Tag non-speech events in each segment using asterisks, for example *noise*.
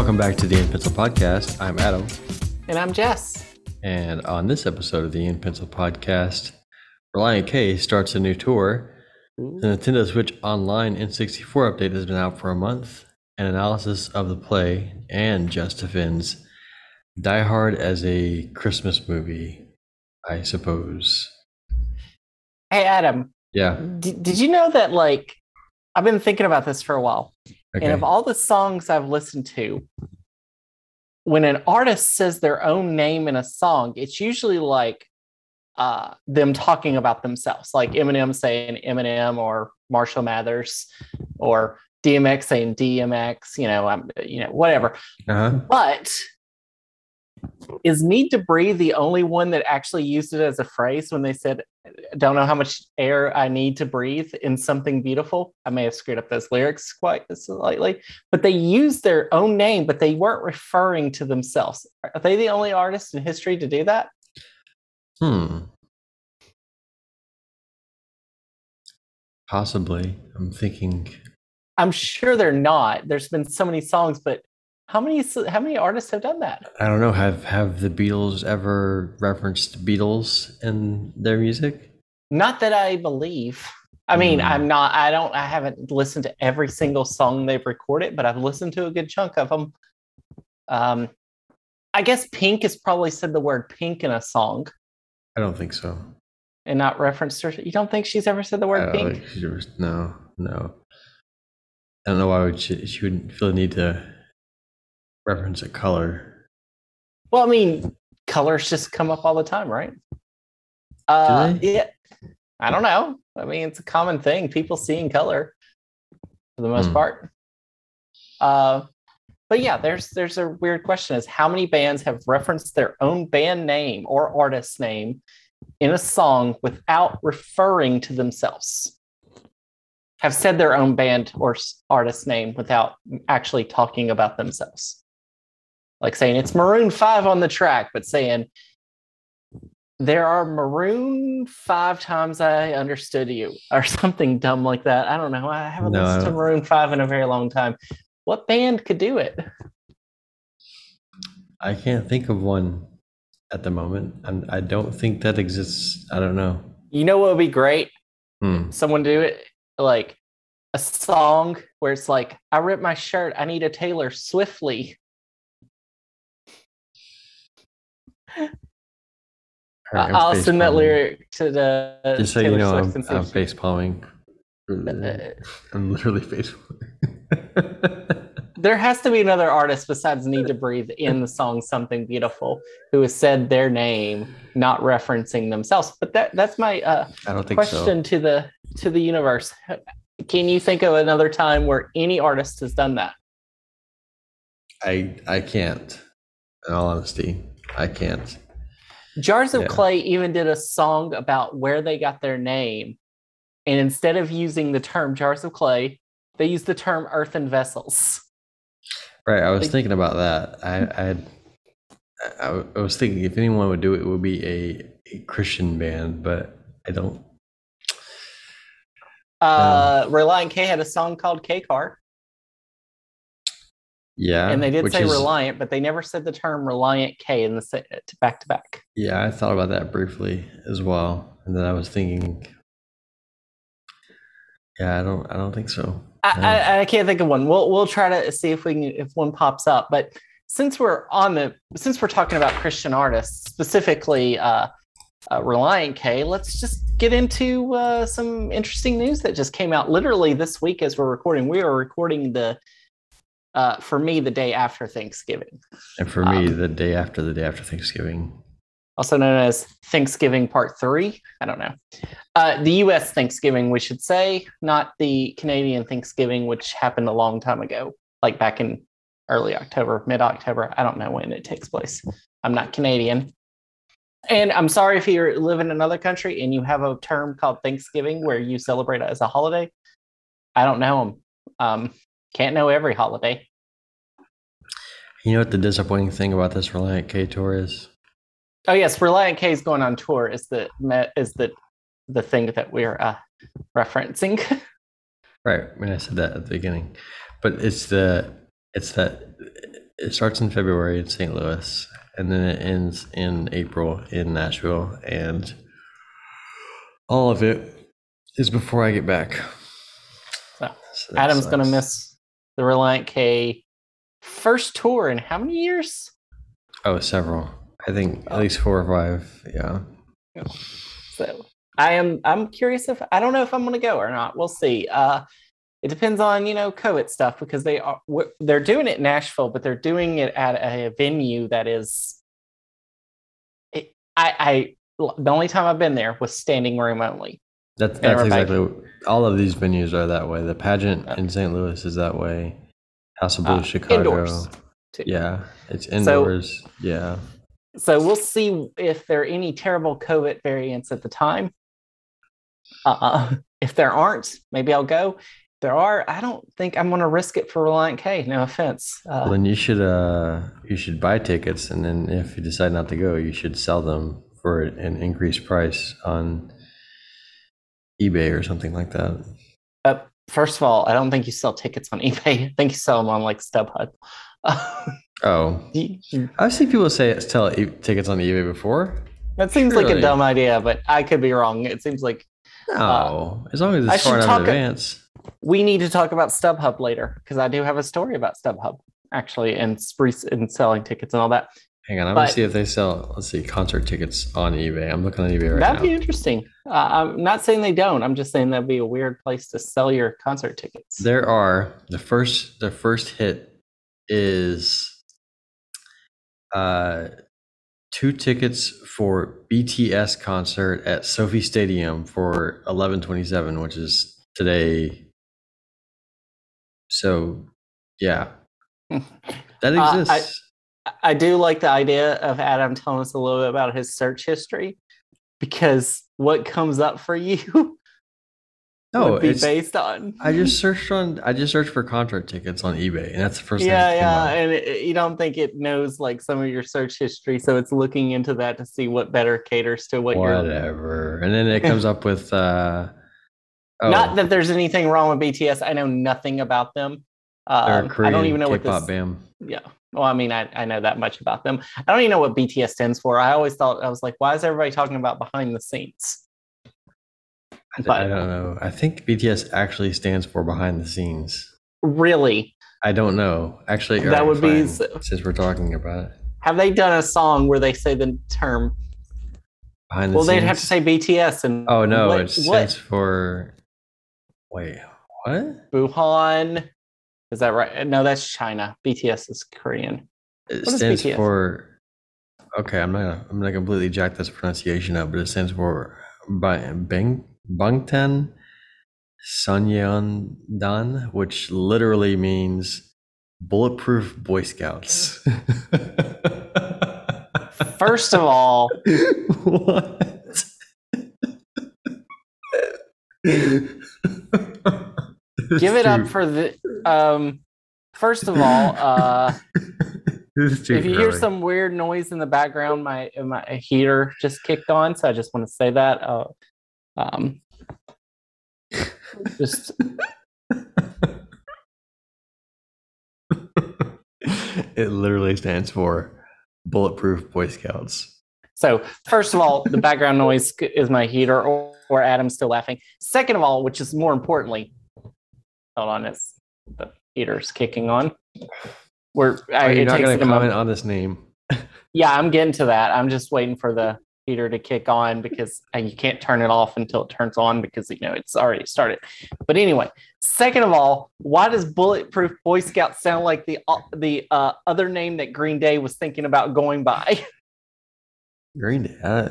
Welcome back to the In Pencil Podcast. I'm Adam. And I'm Jess. And on this episode of the In Pencil Podcast, Relient K starts a new tour. The Nintendo Switch Online N64 update has been out for a month. An analysis of the play and Justifin's Die Hard as a Christmas movie, I suppose. Hey, Adam. Yeah. D- did you know that, like, I've been thinking about this for a while. Okay. And of all the songs I've listened to, when an artist says their own name in a song, it's usually like uh, them talking about themselves, like Eminem saying Eminem or Marshall Mathers or DMX saying DMX, you know, um, you know, whatever. uh-huh. But is need to breathe the only one that actually used it as a phrase when they said don't know how much air i need to breathe in something beautiful i may have screwed up those lyrics quite slightly but they used their own name but they weren't referring to themselves are they the only artist in history to do that Hmm. Possibly. I'm thinking. i'm sure they're not there's been so many songs but how many how many artists have done that I don't know. Have have the Beatles ever referenced Beatles in their music? Not that I believe. I mean, Hmm. I'm not, I don't, I haven't listened to every single song they've recorded, but I've listened to a good chunk of them. Um, I guess Pink has probably said the word pink in a song I don't think so. and not referenced her. You don't think she's ever said the word pink? no, no. I don't know why would she, she would feel the need to reference a color. Well, I mean, colors just come up all the time, right? Uh, yeah. I don't know. I mean, it's a common thing. People seeing color for the most Hmm. part. Uh, but yeah, there's there's a weird question: is how many bands have referenced their own band name or artist name in a song without referring to themselves? Have said their own band or artist name without actually talking about themselves, like saying it's Maroon Five on the track, but saying there are maroon five times I understood you, *laughs* or something dumb like that. I don't know. I haven't No, I listened to Maroon Five in a very long time. What band could do it? I can't think of one at the moment, and I don't think that exists. I don't know. You know what would be great? Hmm. Someone do it like a song where it's like, I ripped my shirt. I need a tailor swiftly. All right, I'll send that lyric to the Just so you know, I'm, I'm face palming. Uh, I'm literally face *laughs* there has to be another artist besides Need to Breathe in the song Something Beautiful who has said their name, not referencing themselves. But that that's my uh, I don't think question to the to the universe. Can you think of another time where any artist has done that? I I can't. In all honesty, I can't. Jars of Yeah. Clay even did a song about where they got their name. And instead of using the term jars of clay, they used the term earthen vessels. Right, I was Like- thinking about that. I I, I I was thinking if anyone would do it, it would be a, a Christian band, but I don't. Uh, Relient K had a song called K Car, Yeah, and they did say is- Relient, but they never said the term Relient K in the back to back. Yeah, I thought about that briefly as well, and then I was thinking. Yeah, I don't. I don't think so. I, I, I can't think of one. We'll we'll try to see if we can if one pops up. But since we're on the since we're talking about Christian artists specifically, uh, uh, Relient K, let's just get into uh, some interesting news that just came out literally this week as we're recording. We are recording the uh, for me the day after Thanksgiving, And for me, Um, the day after the day after Thanksgiving. also known as Thanksgiving Part Three. I don't know. Uh, the U.S. Thanksgiving, we should say, not the Canadian Thanksgiving, which happened a long time ago, like back in early October, mid October. I don't know when it takes place. I'm not Canadian. And I'm sorry if you live in another country and you have a term called Thanksgiving where you celebrate it as a holiday. I don't know them. Um, can't know every holiday. You know what the disappointing thing about this Relient K tour is? Oh yes, Relient K is going on tour. Is the is the the thing that we're uh, referencing? *laughs* Right. When I said that at the beginning, but it's the it's that it starts in February in St. Louis, and then it ends in April in Nashville, and all of it is before I get back. So, So Adam's gonna miss the Relient K first tour in how many years? Oh, several. I think at least four or five. Yeah. So I am I'm curious if I don't know if I'm gonna go or not. We'll see. Uh it depends on you know COVID stuff because they are they're doing it in Nashville, but they're doing it at a venue that is. It, I I the only time I've been there was standing room only. That's that's exactly all of these venues are that way. The pageant Yeah. in St. Louis is that way. House of Blues Uh, Chicago. indoors, too. Yeah, it's indoors. yeah. So we'll see if there are any terrible COVID variants at the time. Uh, *laughs* if there aren't, maybe I'll go. If there are, I don't think I'm going to risk it for Relient K. No offense. Uh, Well, then you should uh you should buy tickets, and then if you decide not to go, you should sell them for an increased price on eBay or something like that. uh, first of all, I don't think you sell tickets on *laughs* eBay. I think you sell them on like StubHub. *laughs* Oh, I've seen people say sell e- tickets on eBay before. that seems like a dumb idea, but I could be wrong. It seems like No, as long as I far enough in talk a- we need to talk about StubHub later because I do have a story about StubHub actually and spree and selling tickets and all that. Hang on, I'm But- gonna see if they sell. Let's see, concert tickets on eBay. I'm looking on eBay right now. That'd be interesting. Uh, I'm not saying they don't. I'm just saying that'd be a weird place to sell your concert tickets. There are the first the first hit is uh two tickets for BTS concert at SoFi Stadium for 1127 which is today. So, yeah. *laughs* That Uh, I- exists. I do like the idea of Adam telling us a little bit about his search history because what comes up for you *laughs* no, would be it's, based on. I just searched on I just searched for concert tickets on eBay and that's the first thing yeah, yeah, and it, you don't think it knows like some of your search history, so it's looking into that to see what better caters to what you're. Whatever. And then it comes up with uh *laughs* oh, Not that there's anything wrong with BTS. I know nothing about them. Um, I don't even know what K-pop this. band. Yeah. Well, I mean, I, I know that much about them. I don't even know what BTS stands for. I always thought I was like, why is everybody talking about behind the scenes? I, But- I don't know. I think BTS actually stands for behind the scenes. Really, I don't know. Actually, That would be fine, so- since we're talking about it. have they done a song where they say the term? Behind the Well, scenes. they'd have to say BTS and Oh no, what, it stands what for. Wait, what? Wuhan? Is that right? Uh, no, that's China. BTS is Korean. It What is stands BTS? for. Okay, I'm not. I'm not completely jacked this pronunciation up, but it stands for Ba- Bang Bangtan Sonyeondan, which literally means bulletproof Boy Scouts. *laughs* First of all, what? *laughs* give it up for the. Um, first of all, uh, *laughs* if you hear some weird noise in the background, my my heater just kicked on, so I just want to say that. Uh, um, just *laughs* it literally stands for bulletproof Boy Scouts. So, first of all, the background noise is my heater, or, or Adam's still laughing. Second of all, which is more importantly, hold on, it's the heater's kicking on. We're I, Are you not going to comment on this name? *laughs* Yeah, I'm getting to that. I'm just waiting for the heater to kick on because you can't turn it off until it turns on because you know it's already started. But anyway, second of all, why does Bulletproof Boy Scout sound like the uh, the uh, other name that Green Day was thinking about going by? *laughs* Green Day. uh,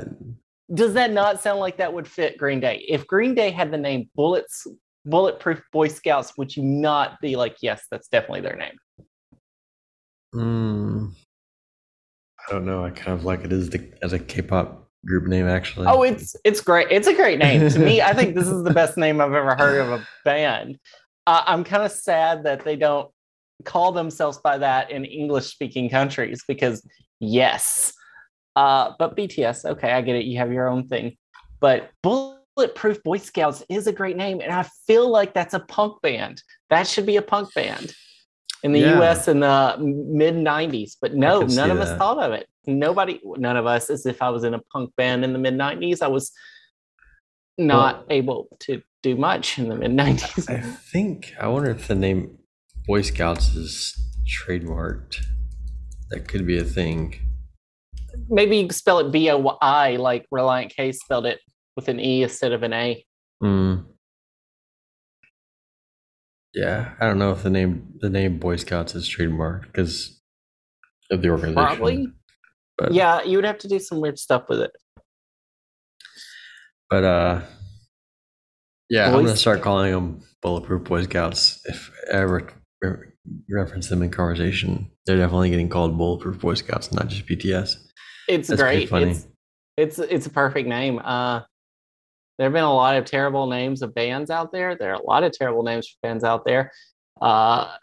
does that not sound like that would fit Green Day? If Green Day had the name Bullets Bulletproof Boy Scouts, would you not be like, yes, that's definitely their name? mm, I don't know. I kind of like it as the as a K-pop group name actually. Oh, it's it's great. It's a great name to me. I think this is the best name I've ever heard of a band. Uh, I'm kind of sad that they don't call themselves by that in English-speaking countries because yes, uh, but BTS, okay, I get it. You have your own thing, but Bulletproof Boy Scouts is a great name, and I feel like that's a punk band. That should be a punk band. in the Yeah. US in the mid 90s. But no, none of us thought of it. Nobody, none of us, as if I was in a punk band in the mid 90s, I was not able to do much in the mid 90s. I think I wonder if the name Boy Scouts is trademarked. That could be a thing. Maybe you spell it B O I like Relient K spelled it with an E instead of an A. Hmm. Yeah, I don't know if the name the name Boy Scouts is trademarked because of the organization. Probably. But, Yeah, you would have to do some weird stuff with it. But uh, yeah, I'm gonna start calling them Bulletproof Boy Scouts if I ever reference them in conversation. They're definitely getting called Bulletproof Boy Scouts, not just BTS. It's That's great. funny. It's it's it's a perfect name. Uh there have been a lot of terrible names of bands out there. There are a lot of terrible names for bands out there. Uh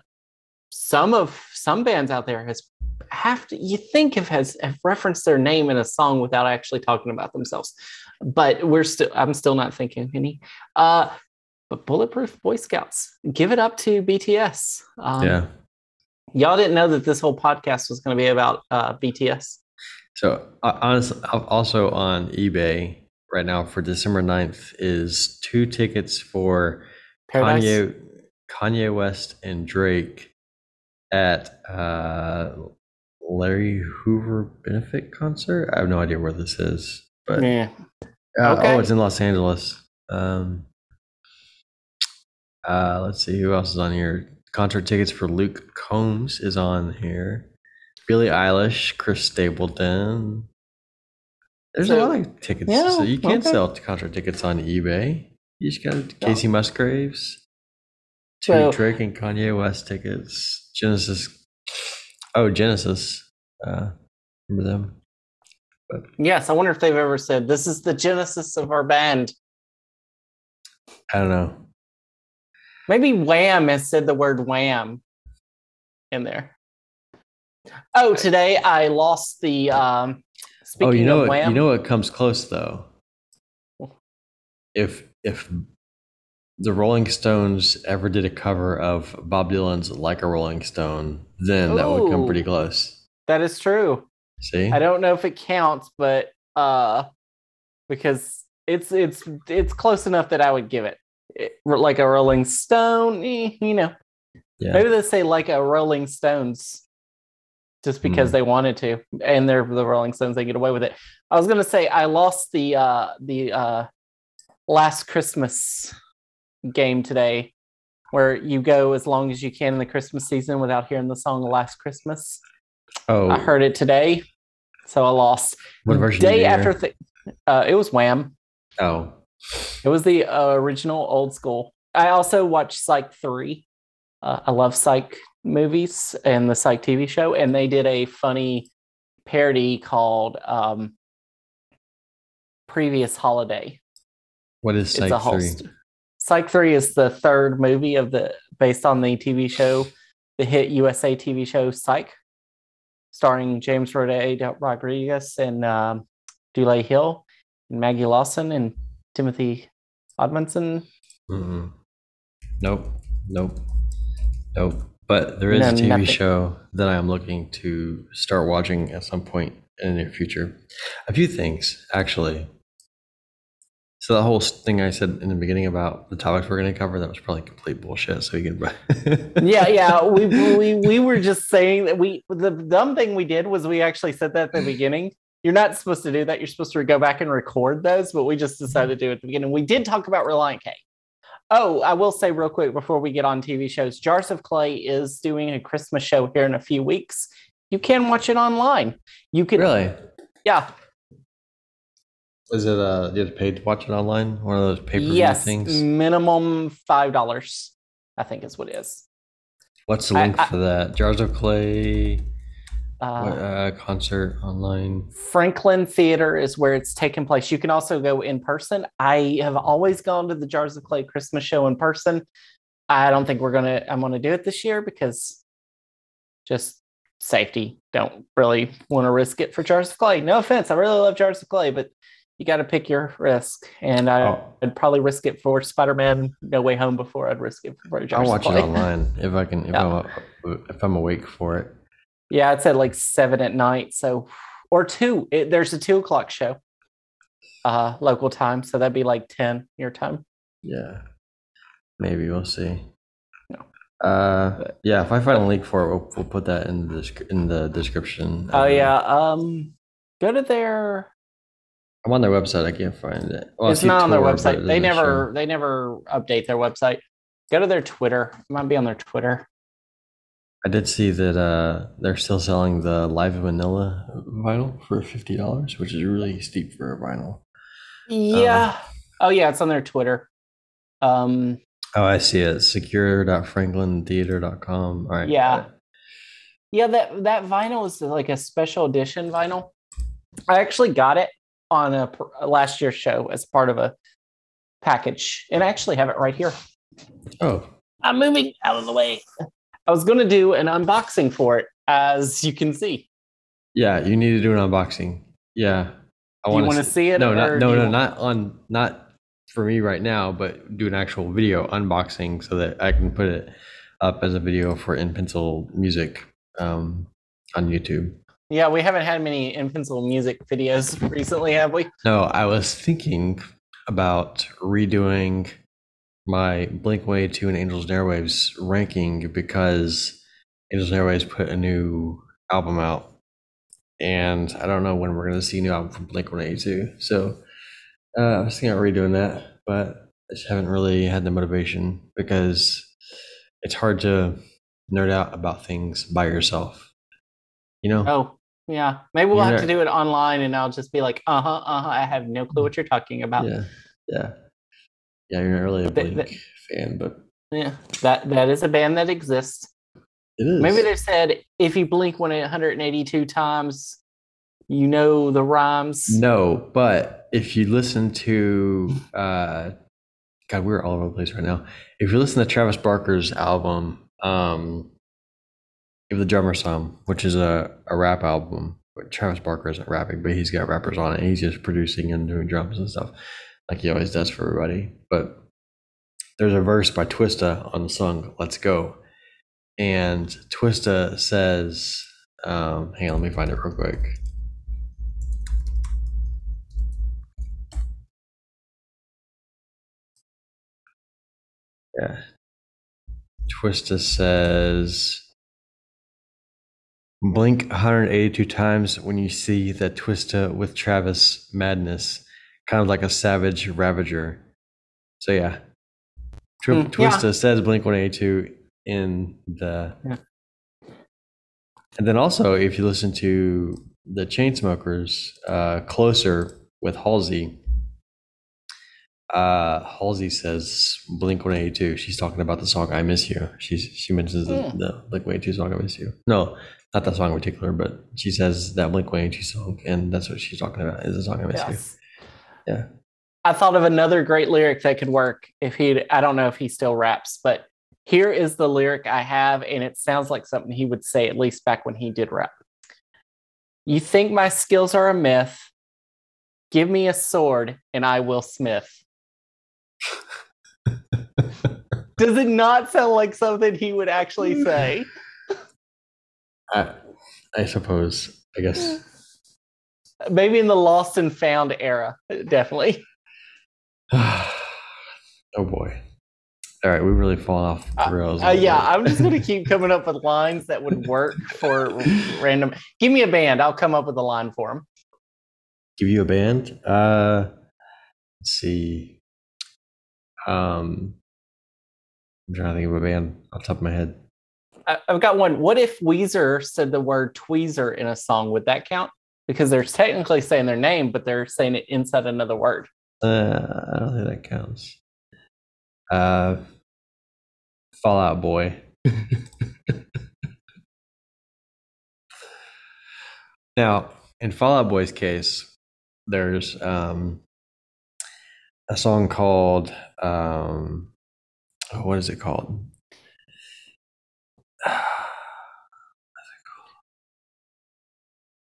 some of some bands out there has have to you think have has have referenced their name in a song without actually talking about themselves. But we're still I'm still not thinking of any. Uh but Bulletproof Boy Scouts, give it up to BTS. Um, yeah. Y'all didn't know that this whole podcast was going to be about uh, BTS. So uh, honestly, also on eBay right now for December 9th is two tickets for Paradise. Kanye, Kanye West and Drake at uh, Larry Hoover benefit concert. I have no idea where this is, but Yeah. uh, Okay. oh, it's in Los Angeles. Um, uh, let's see who else is on here. Concert tickets for Luke Combs is on here. Billie Eilish, Chris Stapleton. There's So- a lot of tickets, yeah, so you can okay. sell concert tickets on eBay. You just got Kacey Musgraves, two So- Drake and Kanye West tickets. Genesis. Oh, Genesis. Uh, remember them? Yes, I wonder if they've ever said this is the genesis of our band. I don't know. Maybe Wham has said the word wham in there. Oh, today I lost the. Um, speaking oh, you know of what? Wham, You know what comes close though. If if the Rolling Stones ever did a cover of Bob Dylan's "Like a Rolling Stone," then that would come pretty close. that is true. See? I don't know if it counts, but uh, because it's it's it's close enough that I would give it, It- like a Rolling Stone. eh, you know, Yeah. maybe they say like a Rolling Stones, just because Hmm. they wanted to, and they're the Rolling Stones. They get away with it. I was gonna say I lost the uh the uh last Christmas game today, where you go as long as you can in the Christmas season without hearing the song "Last Christmas." Oh, I heard it today, so I lost. what version? did Day you after, th- uh, it was Wham. oh, It was the uh, original old school. I also watched Psych Three. Uh, I love Psych movies and the Psych TV show, and they did a funny parody called um, "Previous Holiday." what is it's Psych three? st- Psych Three is the third movie of the based on the TV show, the hit USA TV show Psych, starring James Roday Rodriguez and um, Dulé Hill, and Maggie Lawson and Timothy Omundson. Mm-mm. Nope, nope, nope. But there is No, a TV nothing. show that I am looking to start watching at some point in the near future. A few things, actually. So the whole thing I said in the beginning about the topics we're going to cover, that was probably complete bullshit. So you can. *laughs* yeah, yeah. We, we we were just saying that we the dumb thing we did was we actually said that at the beginning. You're not supposed to do that. You're supposed to go back and record those, but we just decided to do it at the beginning. We did talk about Relient K. Oh, I will say real quick before we get on TV shows, Jars of Clay is doing a Christmas show here in a few weeks. You can watch it online. You can really? yeah. Is it uh you have to pay to watch it online? One of those pay per view Yes, things? minimum five dollars. I think is what it is. What's the I- link I- for that? Jars of Clay Uh, what, uh, concert online. Franklin Theater is where it's taking place. You can also go in person. I have always gone to the Jars of Clay Christmas show in person. I don't think we're gonna. I'm gonna do it this year because just safety. Don't really want to risk it for Jars of Clay. No offense, I really love Jars of Clay, but you got to pick your risk, and I, Oh. I'd probably risk it for Spider-Man: No Way Home before I'd risk it for Jars. Of Clay. I'll watch it online if I can if Yeah. I'm if I'm awake for it. Yeah, it's at like seven at night, so or two. It, there's a two o'clock show, uh, local time, so that'd be like ten your time. Yeah, maybe we'll see. No. Uh, yeah. If I find a link for it, we'll, we'll put that in the in the description. Oh Um, yeah, um, go to their. I'm on their website. I can't find it. Well, it's not on their website. They never show. they never update their website. Go to their Twitter. It might be on their Twitter. I did see that uh, they're still selling the Live in Manila vinyl for fifty dollars, which is really steep for a vinyl. Yeah. oh yeah, it's on their Twitter. Um. Oh, I see it. Secure.franklintheater.com. All right. Yeah. Yeah, that that vinyl is like a special edition vinyl. I actually got it on a pr- last year's show as part of a package, and I actually have it right here. Oh, I'm moving out of the way. I was going to do an unboxing for it, as you can see. yeah. You need to do an unboxing. Yeah. I Do you wanna see- see it? No, not no, no, want- not on not for me right now, but do an actual video unboxing so that I can put it up as a video for in pencil music um, on YouTube. Yeah, we haven't had many in pencil music videos *laughs* recently, have we? No, I was thinking about redoing my Blink Way 2 and Angels and Airwaves ranking because Angels and Airwaves put a new album out. And I don't know when we're going to see a new album from Blink 182. So uh, I was thinking about redoing that, but I just haven't really had the motivation because it's hard to nerd out about things by yourself. You know? Oh, yeah. Maybe we'll You're have to do it online, and I'll just be like, uh huh, uh huh. I have no clue what you're talking about. Yeah. Yeah. Yeah, you're not really a Blink fan, but Yeah, that that is a band that exists. it is. Maybe they said if you blink 182 times, you know the rhymes. No, but if you listen to uh God, we're all over the place right now. If you listen to Travis Barker's album, um Give the Drummer Some, which is a, a rap album. But Travis Barker isn't rapping, but he's got rappers on it. He's just producing and doing drums and stuff, like he always does for everybody. But there's a verse by Twista on the song "Let's Go," and Twista says, um, "Hang on, let me find it real quick." Yeah. Twista says blink 182 times when you see that Twista with Travis madness, kind of like a savage ravager. So yeah. Tri- Hmm, yeah. Twista says blink 182 in the Yeah. and then also if you listen to the Chainsmokers uh closer with Halsey uh Halsey says Blink 182. She's talking about the song I Miss You. She she mentions the, Hmm. the Blink 182 song I Miss You. No, not that song in particular, but she says that Blink 182 song, and that's what she's talking about is the song I Miss Yes. You. Yeah. I thought of another great lyric that could work if he I don't know if he still raps, but here is the lyric I have, and it sounds like something he would say at least back when he did rap. You think my skills are a myth? Give me a sword and I will smith. *laughs* Does it not sound like something he would actually mm. say? I, I suppose. I guess. Maybe in the lost and found era, definitely. *sighs* oh boy. All right, we really fall off the rails. a Uh, yeah. I'm just gonna keep *laughs* coming up with lines that would work for random. Give me a band, I'll come up with a line for them. give you a band. Uh, let's see. Um, I'm trying to think of a band off the top of my head. I- I've got one. What if Weezer said the word tweezer in a song? Would that count? Because they're technically saying their name, but they're saying it inside another word. Uh, I don't think that counts. Uh, Fall Out Boy. *laughs* now, in Fall Out Boy's case, there's um, a song called um, what is it called?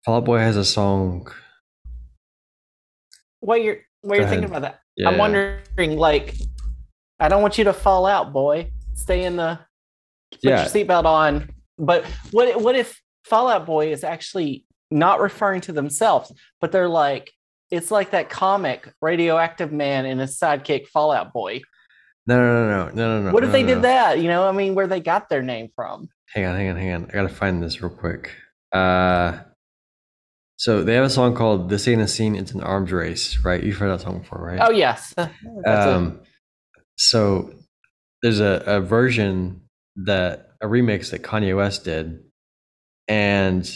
Fall Out Boy has a song. while you're while you're thinking about that, Yeah. I'm wondering, like, I don't want you to fall out, boy. Stay in the put Yeah. your seatbelt on. But what what if Fall Out Boy is actually not referring to themselves, but they're like, it's like that comic Radioactive Man and his sidekick Fallout Boy. No, no, no, no, no, no. What if no, they no, did no. that? You know, I mean, where they got their name from. Hang on, hang on, hang on. I gotta find this real quick. Uh, so they have a song called "This Ain't a Scene, It's an Arms Race," right? You've heard that song before, right? Oh yes, *laughs* um, so there's a, a version that a remix that Kanye West did, and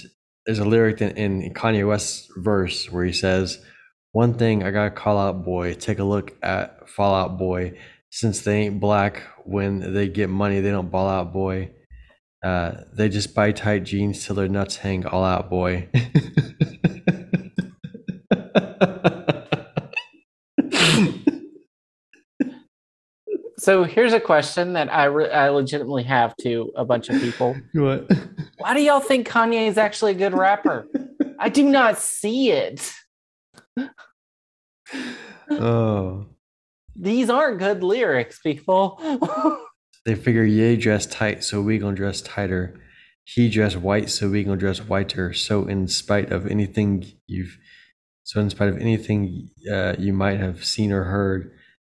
there's a lyric in, in Kanye West's verse where he says, "One thing I gotta call out, boy. Take a look at Fall Out Boy. Since they ain't black, when they get money, they don't ball out, boy. Uh, they just buy tight jeans till their nuts hang all out, boy." so here's a question that I re- I legitimately have to a bunch of people. *laughs* what? Why do y'all think Kanye is actually a good rapper? I do not see it. Oh. These aren't good lyrics, people. *laughs* They figure Ye dress tight, so we gonna dress tighter. He dressed white, so we gonna dress whiter. So in spite of anything you've, so in spite of anything uh, you might have seen or heard,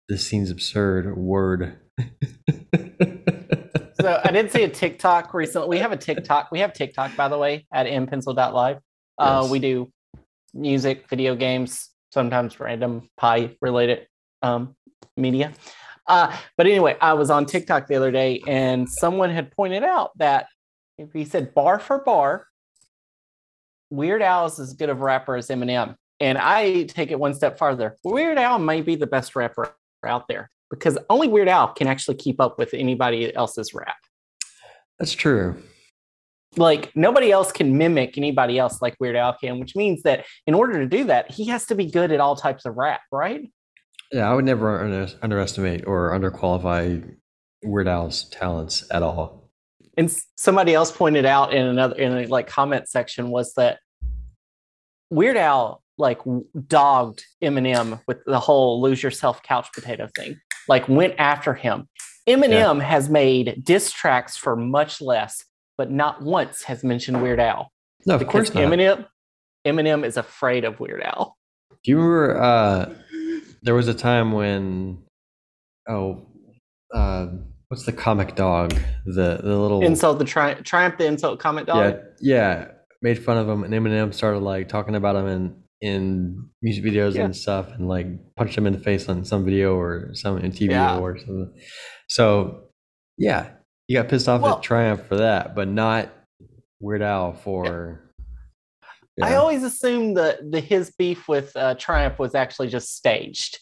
this seems absurd. Word. *laughs* so I did see a TikTok recently. We have a TikTok. We have TikTok, by the way, at mpencil.live. Uh, Yes. we do music, video games, sometimes random pie related um, media. Uh, but anyway, I was on TikTok the other day and someone had pointed out that if he said bar for bar, Weird Al is as good of a rapper as Eminem. And I take it one step farther. Weird Al may be the best rapper out there because only Weird Al can actually keep up with anybody else's rap. That's true. Like nobody else can mimic anybody else like Weird Al can, which means that in order to do that, he has to be good at all types of rap, right? Yeah, I would never under, underestimate or underqualify Weird Al's talents at all. And somebody else pointed out in another in a like comment section was that Weird Al like dogged Eminem with the whole lose yourself couch potato thing. Like went after him. Eminem has made diss tracks for much less, but not once has mentioned Weird Al. No, of course not. Eminem Eminem is afraid of Weird Al. Do you remember uh, there was a time when oh uh, what's the comic dog? The the little Insult the tri- triumph the insult comic dog. yeah yeah made fun of him and Eminem started like talking about him in in music videos Yeah. and stuff and like punched him in the face on some video or some in TV Yeah. or something. So yeah, he got pissed off Well- at Triumph for that, but not Weird Al for. I always assumed that the his beef with uh, Triumph was actually just staged.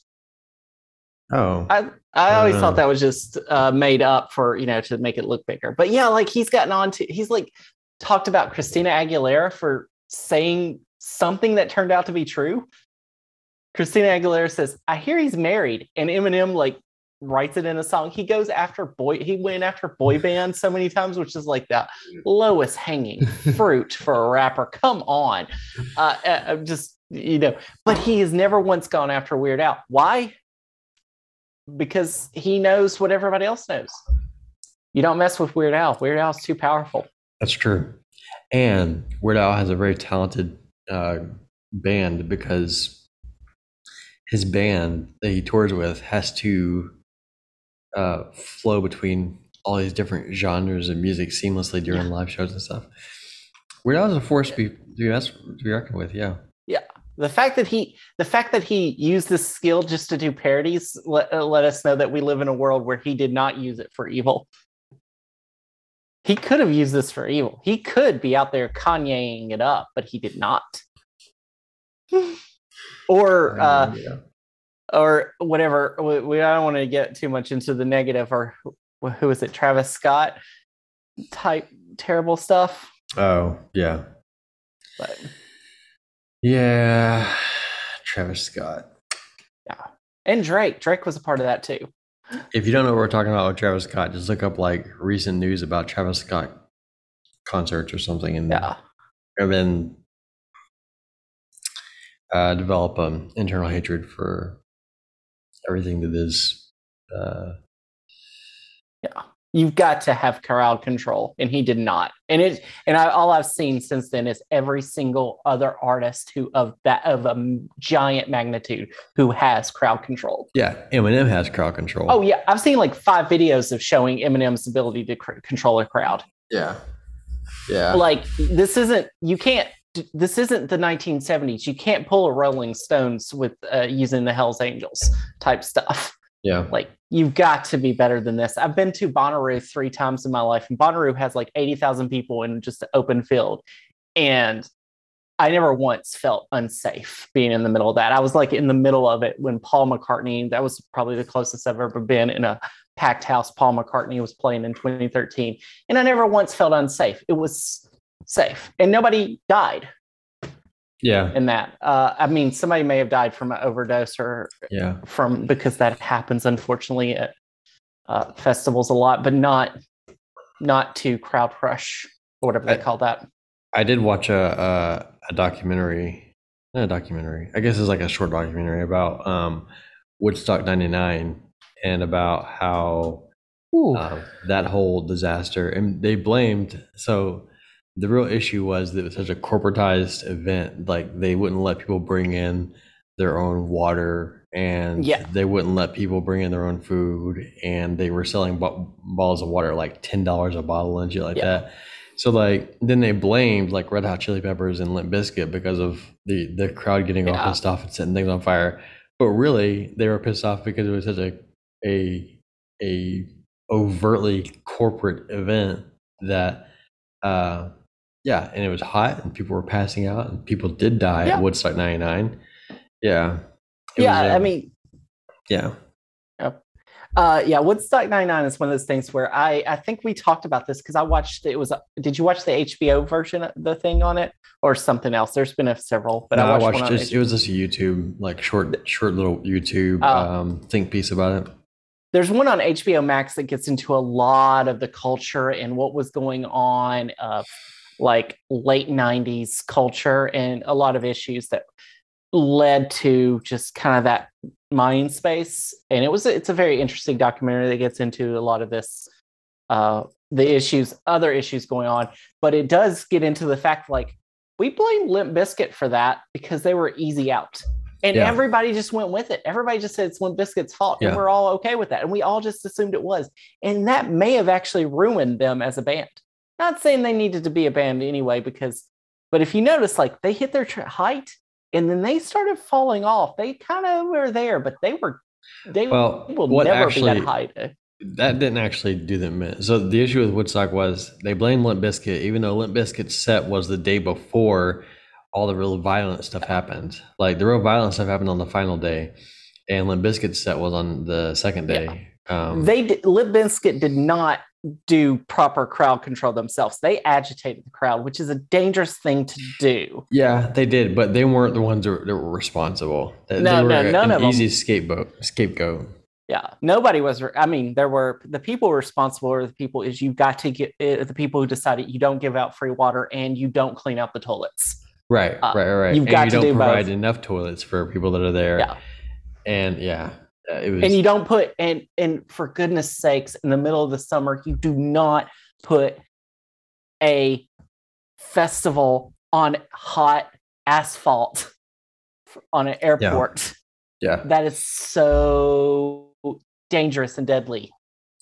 oh I I always Uh. thought that was just uh, made up for you know to make it look bigger. But yeah, like he's gotten on to he's like talked about Christina Aguilera for saying something that turned out to be true. Christina Aguilera says, "I hear he's married," and Eminem like writes it in a song. He goes after boy. He went after *laughs* boy bands so many times, which is like the lowest hanging *laughs* fruit for a rapper. Come on, uh, uh, I'm just you know. But he has never once gone after Weird Al. Why? Because he knows what everybody else knows. You don't mess with Weird Al. Weird Al's too powerful. That's true. And Weird Al has a very talented uh, band because his band that he tours with has to uh, flow between all these different genres of music seamlessly during live shows and stuff. Weird Al is a force to be, to be, messed- to be reckoned with, yeah. Yeah. The fact that he, the fact that he used this skill just to do parodies, let, uh, let us know that we live in a world where he did not use it for evil. He could have used this for evil. He could be out there Kanyeing it up, but he did not. *sighs* or uh, yeah. Or whatever. We, we I don't want to get too much into the negative or who, is it? Travis Scott type terrible stuff. Oh, yeah. But Yeah. Travis Scott. Yeah, and Drake, Drake was a part of that too. If you don't know what we're talking about with Travis Scott, just look up like recent news about Travis Scott concerts or something and Yeah, and then uh, develop an internal hatred for everything that is. Uh, yeah, you've got to have crowd control, and he did not. And it and I, all I've seen since then is every single other artist who of that of a giant magnitude who has crowd control. yeah, Eminem has crowd control. Oh yeah, I've seen like five videos of showing Eminem's ability to cr- control a crowd. yeah, yeah, Like this isn't you can't this isn't the 1970s. You can't pull a Rolling Stones with uh, using the Hell's Angels type stuff. yeah. Like you've got to be better than this. I've been to Bonnaroo three times in my life, and Bonnaroo has like 80,000 people in just an open field. And I never once felt unsafe being in the middle of that. I was like in the middle of it when Paul McCartney, that was probably the closest I've ever been in a packed house. Paul McCartney was playing in 2013. And I never once felt unsafe. It was safe. And nobody died Yeah, in that. Uh, I mean, somebody may have died from an overdose or yeah, from because that happens unfortunately at uh, festivals a lot, but not not to crowd crush or whatever they call that. I did watch a a, a documentary, not a documentary. I guess it's like a short documentary about um, Woodstock '99 and about how um, that whole disaster and they blamed so the real issue was that it was such a corporatized event like they wouldn't let people bring in their own water and Yeah. they wouldn't let people bring in their own food and they were selling bo- bottles of water like $10 a bottle and shit like Yeah. that so like then they blamed like red hot chili peppers and limp bizkit because of the the crowd getting off Yeah. and stuff and setting things on fire but really they were pissed off because it was such a a a overtly corporate event that uh yeah and it was hot and people were passing out and people did die Yeah. at woodstock 99 yeah It yeah, was, uh, I mean, yeah uh, yeah, Woodstock 99 is one of those things where I I think we talked about this because I watched it was did you watch the HBO version of the thing on it or something else? There's been a several, but No, I I watched, watched one on just it was just a youtube like short short little youtube Oh. um think piece about it there's one on HBO Max that gets into a lot of the culture and what was going on of like late 90s culture and a lot of issues that led to just kind of that mind space. And it was it's a very interesting documentary that gets into a lot of this uh the issues other issues going on. But it does get into the fact like we blame limp bizkit for that because they were easy out. And Yeah. everybody just went with it. Everybody just said it's limp bizkit's fault Yeah. and we're all okay with that. And we all just assumed it was. And that may have actually ruined them as a band not saying they needed to be a band anyway because but if you notice like they hit their tr- height and then they started falling off. They kind of were there but they were they Well, will what never actually- be that height that didn't actually do them so the issue with woodstock was they blamed limp bizkit even though limp bizkit's set was the day before all the real violent stuff happened. Like the real violent stuff happened on the final day and limp bizkit's set was on the second day. Um they did, Limp Bizkit did not do proper crowd control themselves. They agitated the crowd which is a dangerous thing to do. Yeah they did but they weren't the ones that were, responsible. They, No, they were no, none an of them. easy scapegoat scapegoat. Yeah nobody was re- i mean there were the people responsible or the people is you got to get uh, the people who decided you don't give out free water and you don't clean out the toilets. Right Uh, right right right. you've and got you to don't do provide both. enough toilets for people that are there. Yeah. and yeah uh, it was and you don't put and and for goodness sakes in the middle of the summer you do not put a festival on hot asphalt *laughs* on an airport. Yeah. That is so dangerous and deadly.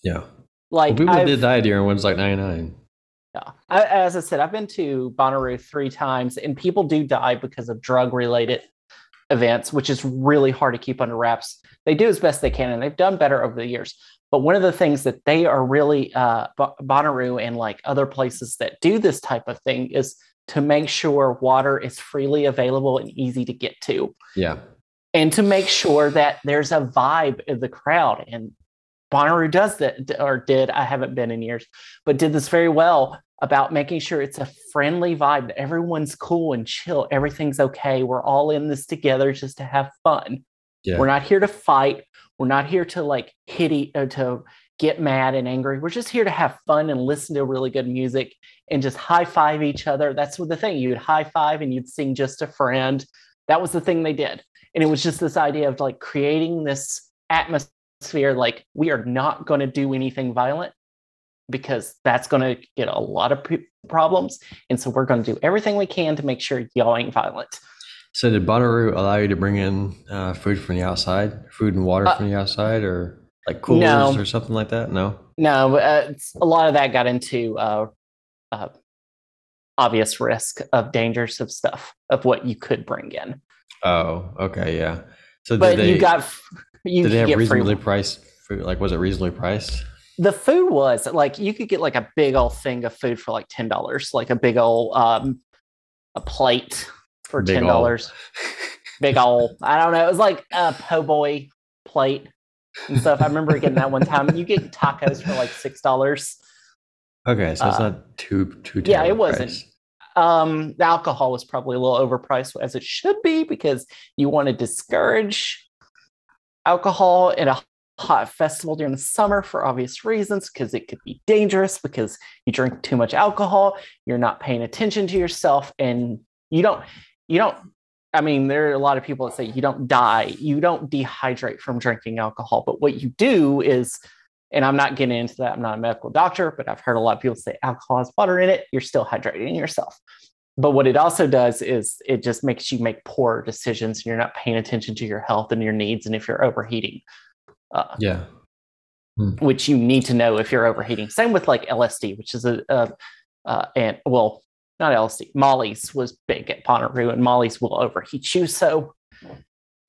Yeah. Like well, people I've- did die during ones like 99 yeah. I, as I said, I've been to Bonnaroo three times, and people do die because of drug related events, which is really hard to keep under wraps. They do as best they can, and they've done better over the years. But one of the things that they are really, uh, Bonnaroo and like other places that do this type of thing is to make sure water is freely available and easy to get to yeah and to make sure that there's a vibe in the crowd. And Bonnaroo does that, or did, I haven't been in years, but did this very well about making sure it's a friendly vibe, that everyone's cool and chill, everything's okay. We're all in this together just to have fun. Yeah. We're not here to fight. We're not here to like hit, e- uh, to get mad and angry. We're just here to have fun and listen to really good music and just high five each other. That's what the thing. You'd high five and you'd sing just a friend That was the thing they did. And it was just this idea of like creating this atmosphere like we are not going to do anything violent because that's going to get a lot of p- problems. And so we're going to do everything we can to make sure y'all ain't violent. So did Bonnaroo allow you to bring in uh, food from the outside, food and water Uh, from the outside, or like coolers no. or something like that? No. No, uh, a lot of that got into uh, uh, obvious risk of dangers of stuff of what you could bring in. Oh, okay, yeah. So But they you got you did they have get free reasonably priced food? Like, was it reasonably priced? the food was like you could get like a big old thing of food for like ten dollars, like a big old um a plate for ten dollars. Big old, I don't know. It was like a po' boy plate and stuff. I remember getting that one time. You get tacos for like six dollars. Okay, so it's Uh, not too too. yeah, it wasn't. Um, the alcohol was probably a little overpriced as it should be because you want to discourage alcohol in a hot festival during the summer for obvious reasons because it could be dangerous because you drink too much alcohol you're not paying attention to yourself and you don't you don't i mean there are a lot of people that say you don't die you don't dehydrate from drinking alcohol but what you do is and i'm not getting into that i'm not a medical doctor but i've heard a lot of people say alcohol has water in it you're still hydrating yourself but what it also does is it just makes you make poor decisions and you're not paying attention to your health and your needs and if you're overheating uh, Yeah. which you need to know if you're overheating. Same with like LSD, which is a, a uh, and well, not LSD. Molly's was big at Bonnaroo, and Molly's will overheat you. So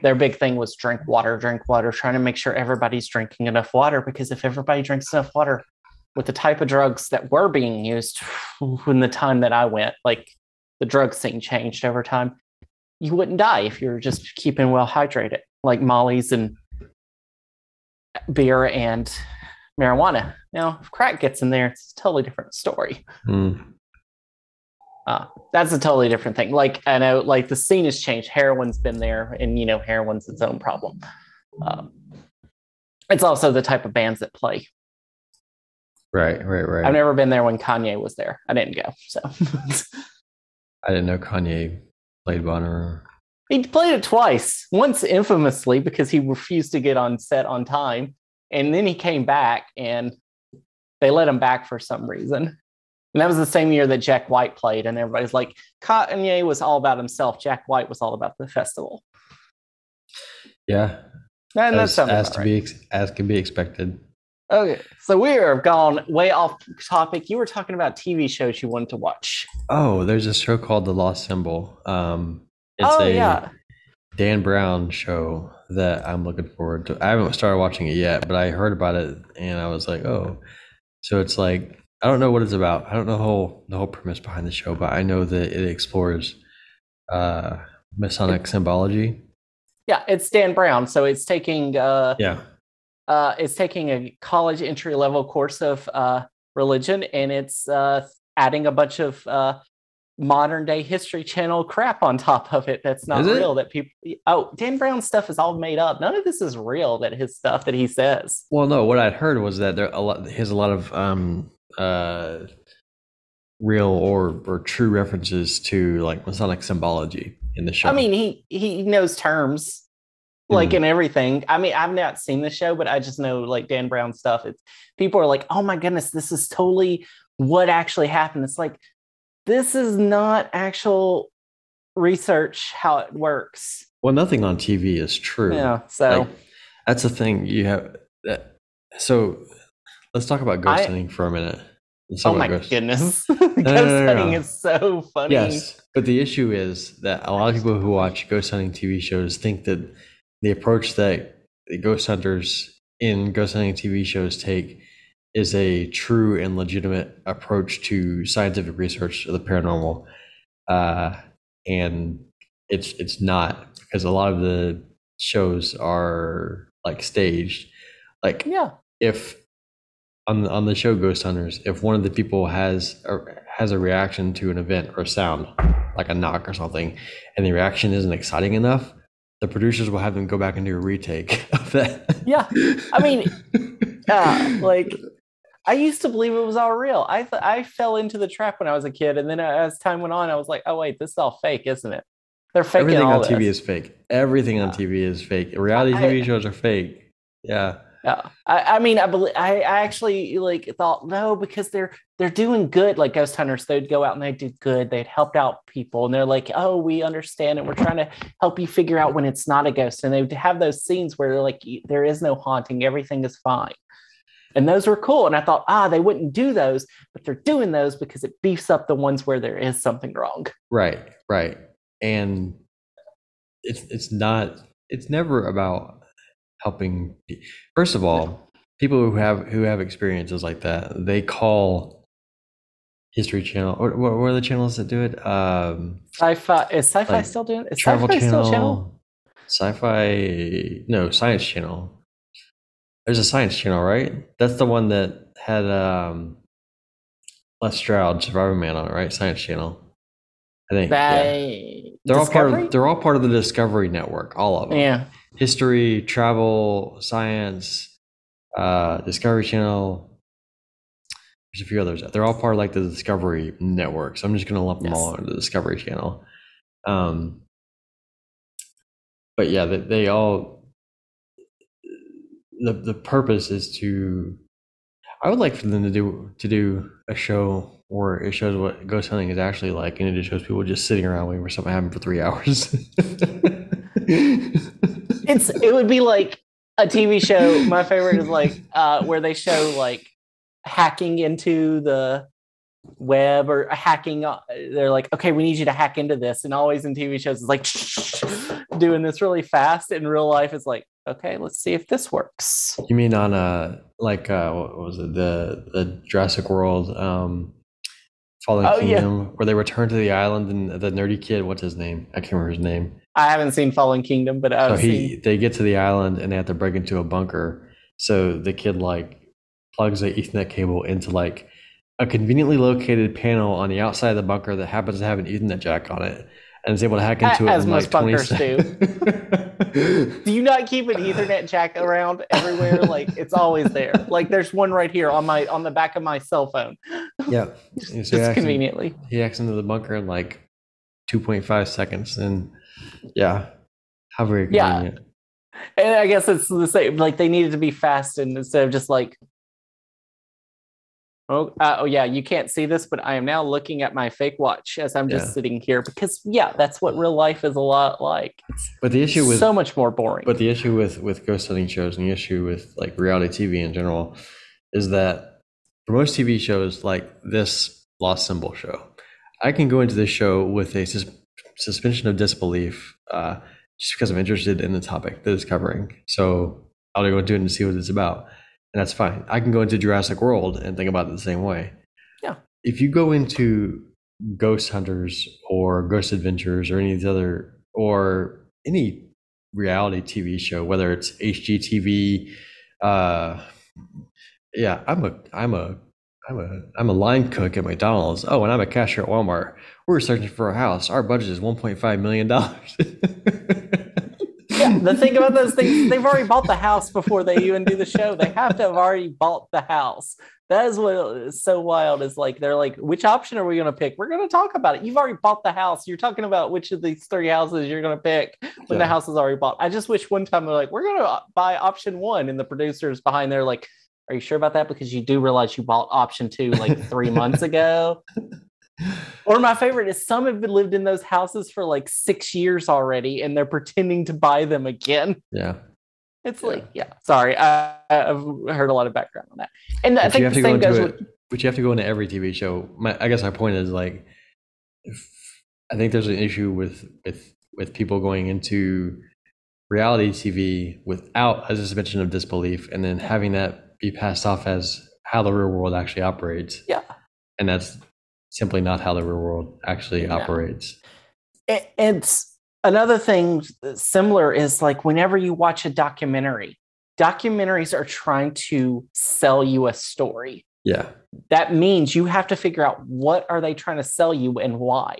their big thing was drink water, drink water, trying to make sure everybody's drinking enough water. Because if everybody drinks enough water, with the type of drugs that were being used in the time that I went, like the drug scene changed over time. You wouldn't die if you're just keeping well hydrated, like Molly's and beer and marijuana. Now, if crack gets in there, it's a totally different story. Mm. Uh, that's a totally different thing. Like I know, like the scene has changed. Heroin's been there, and you know, heroin's its own problem. Um, it's also the type of bands that play. Right, right, right. I've never been there when Kanye was there. I didn't go, so *laughs* I didn't know Kanye played Bonnaroo. he played it twice. Once infamously because he refused to get on set on time, and then he came back and they let him back for some reason. And that was the same year that Jack White played, and everybody's like, Kanye was all about himself. Jack White was all about the festival. Yeah, And as, sounds as to right. be as can be expected. Okay, so we are gone way off topic. You were talking about TV shows you wanted to watch. Oh, there's a show called The Lost Symbol. Um, it's oh a yeah, Dan Brown show that I'm looking forward to. I haven't started watching it yet, but I heard about it and I was like, oh. So it's like I don't know what it's about. I don't know the whole the whole premise behind the show, but I know that it explores uh Masonic symbology. yeah. It's Dan Brown, so it's taking uh, Yeah. Uh, it's taking a college entry level course of uh, religion, and it's uh, adding a bunch of uh, modern day History Channel crap on top of it. That's not real. That people. Oh, Dan Brown stuff is all made up. None of this is real. That his stuff that he says. Well, no, what I'd heard was that there a lot he has a lot of um uh real or or true references to like Masonic symbology in the show. I mean, he he knows terms like Hmm. in everything. I mean, I've not seen the show, but I just know like Dan Brown stuff. It's people are like, oh my goodness, this is totally what actually happened. It's like this is not actual research how it works. well, nothing on TV is true. Yeah. So Like, that's the thing you have that so let's talk about ghost hunting for a minute. Oh my ghost- goodness. Ghost *laughs* no, no, hunting no. is so funny. Yes, but the issue is that a lot of people who watch ghost hunting TV shows think that the approach that the ghost hunters in ghost hunting TV shows take is a true and legitimate approach to scientific research of the paranormal, uh, and it's it's not because a lot of the shows are like staged. Like Yeah. if on the, on the show Ghost Hunters, if one of the people has a, has a reaction to an event or a sound, like a knock or something, and the reaction isn't exciting enough, the producers will have them go back and do a retake *laughs* of that. Yeah. I mean, *laughs* yeah, like I used to believe it was all real. I th- I fell into the trap when I was a kid, and then as time went on, I was like, oh wait, this is all fake, isn't it? They're faking Everything all on TV is fake. Everything on TV is fake. Reality I- TV shows are fake. Yeah. Yeah, I, I mean, I believe I, actually like thought no because they're they're doing good. Like ghost hunters, they'd go out and they'd do good. They'd help out people, and they're like, "Oh, we understand, and we're trying to help you figure out when it's not a ghost." And they would have those scenes where they're like, "There is no haunting, everything is fine," and those were cool. And I thought, ah, they wouldn't do those, but they're doing those because it beefs up the ones where there is something wrong. Right. Right. And it's it's not it's never about helping first of all people who have who have experiences like that they call history channel or what, are the channels that do it? Um Sci-fi is sci-fi Like, still doing? Is travel sci-fi channel, still channel? sci-fi no science channel. There's a science channel right? That's the one that had um les stroud survivor man on it right? Science channel i think yeah. They, they're all part of they're all part of the discovery network all of them yeah. history travel science uh discovery channel there's a few others they're all part of like the discovery network so i'm just gonna lump them all Yes. into the discovery channel um but yeah they, they all the the purpose is to i would like for them to do to do a show where it shows what ghost hunting is actually like and it just shows people just sitting around waiting for something to happen for three hours *laughs* it's it would be like a TV show. My favorite is like uh, where they show like hacking into the web or hacking. uh, They're like, okay, we need you to hack into this, and always in TV shows it's like *laughs* doing this really fast. In real life, it's like, okay, let's see if this works. You mean on uh like uh what was it the the Jurassic World um Fallen Oh, yeah. Kingdom where they return to the island and the nerdy kid what's his name I can't remember his name I haven't seen Fallen Kingdom, but so I've he seen. they get to the island and they have to break into a bunker so the kid like plugs a Ethernet cable into like a conveniently located panel on the outside of the bunker that happens to have an Ethernet jack on it and is able to hack into it as in most like 20 seconds. *laughs* *laughs* Do you not keep an Ethernet jack around everywhere? Like it's always there. Like there's one right here on my on the back of my cell phone. yeah *laughs* Just, so just conveniently. he acts into the bunker in like 2.5 seconds and yeah how very Yeah. convenient And I guess it's the same. Like they needed to be fast, and instead of just like, oh, uh, oh yeah, you can't see this, but I am now looking at my fake watch as I'm just Yeah. sitting here because yeah, that's what real life is a lot like. It's but the issue with so much more boring. but the issue with with ghost hunting shows and the issue with like reality tv in general is that for most tv shows like this lost symbol show i can go into this show with a sus- suspension of disbelief uh, just because i'm interested in the topic that it's covering so i'll go into it and see what it's about and that's fine i can go into jurassic world and think about it the same way Yeah. if you go into ghost hunters or ghost adventures or any of these other or any reality TV show, whether it's HGTV. Uh, yeah, I'm a I'm a I'm a I'm a line cook at McDonald's. Oh, and I'm a cashier at Walmart. We're searching for a house. Our budget is 1.5 million dollars. *laughs* yeah, the thing about those things, they've already bought the house before they even do the show. They have to have already bought the house. That is what is so wild. Is like they're like, which option are we going to pick? We're going to talk about it. You've already bought the house. You're talking about which of these three houses you're going to pick when the house is already bought. I just wish one time they're like, we're going to buy option one, and the producers behind there like, are you sure about that? Because you do realize you bought option two like three months ago. *laughs* Or my favorite is some have been lived in those houses for like six years already, and they're pretending to buy them again. yeah, It's Yeah. like, yeah, sorry, I, I've heard a lot of background on that, and I but you think the to go same goes it. with But you have to go into every TV show. My, I guess my point is like, if, I think there's an issue with with with people going into reality TV without a suspension of disbelief, and then having that be passed off as how the real world actually operates. yeah. and that's simply not how the real world actually No. operates. It's another thing similar is like whenever you watch a documentary, documentaries are trying to sell you a story. Yeah, that means you have to figure out what are they trying to sell you and why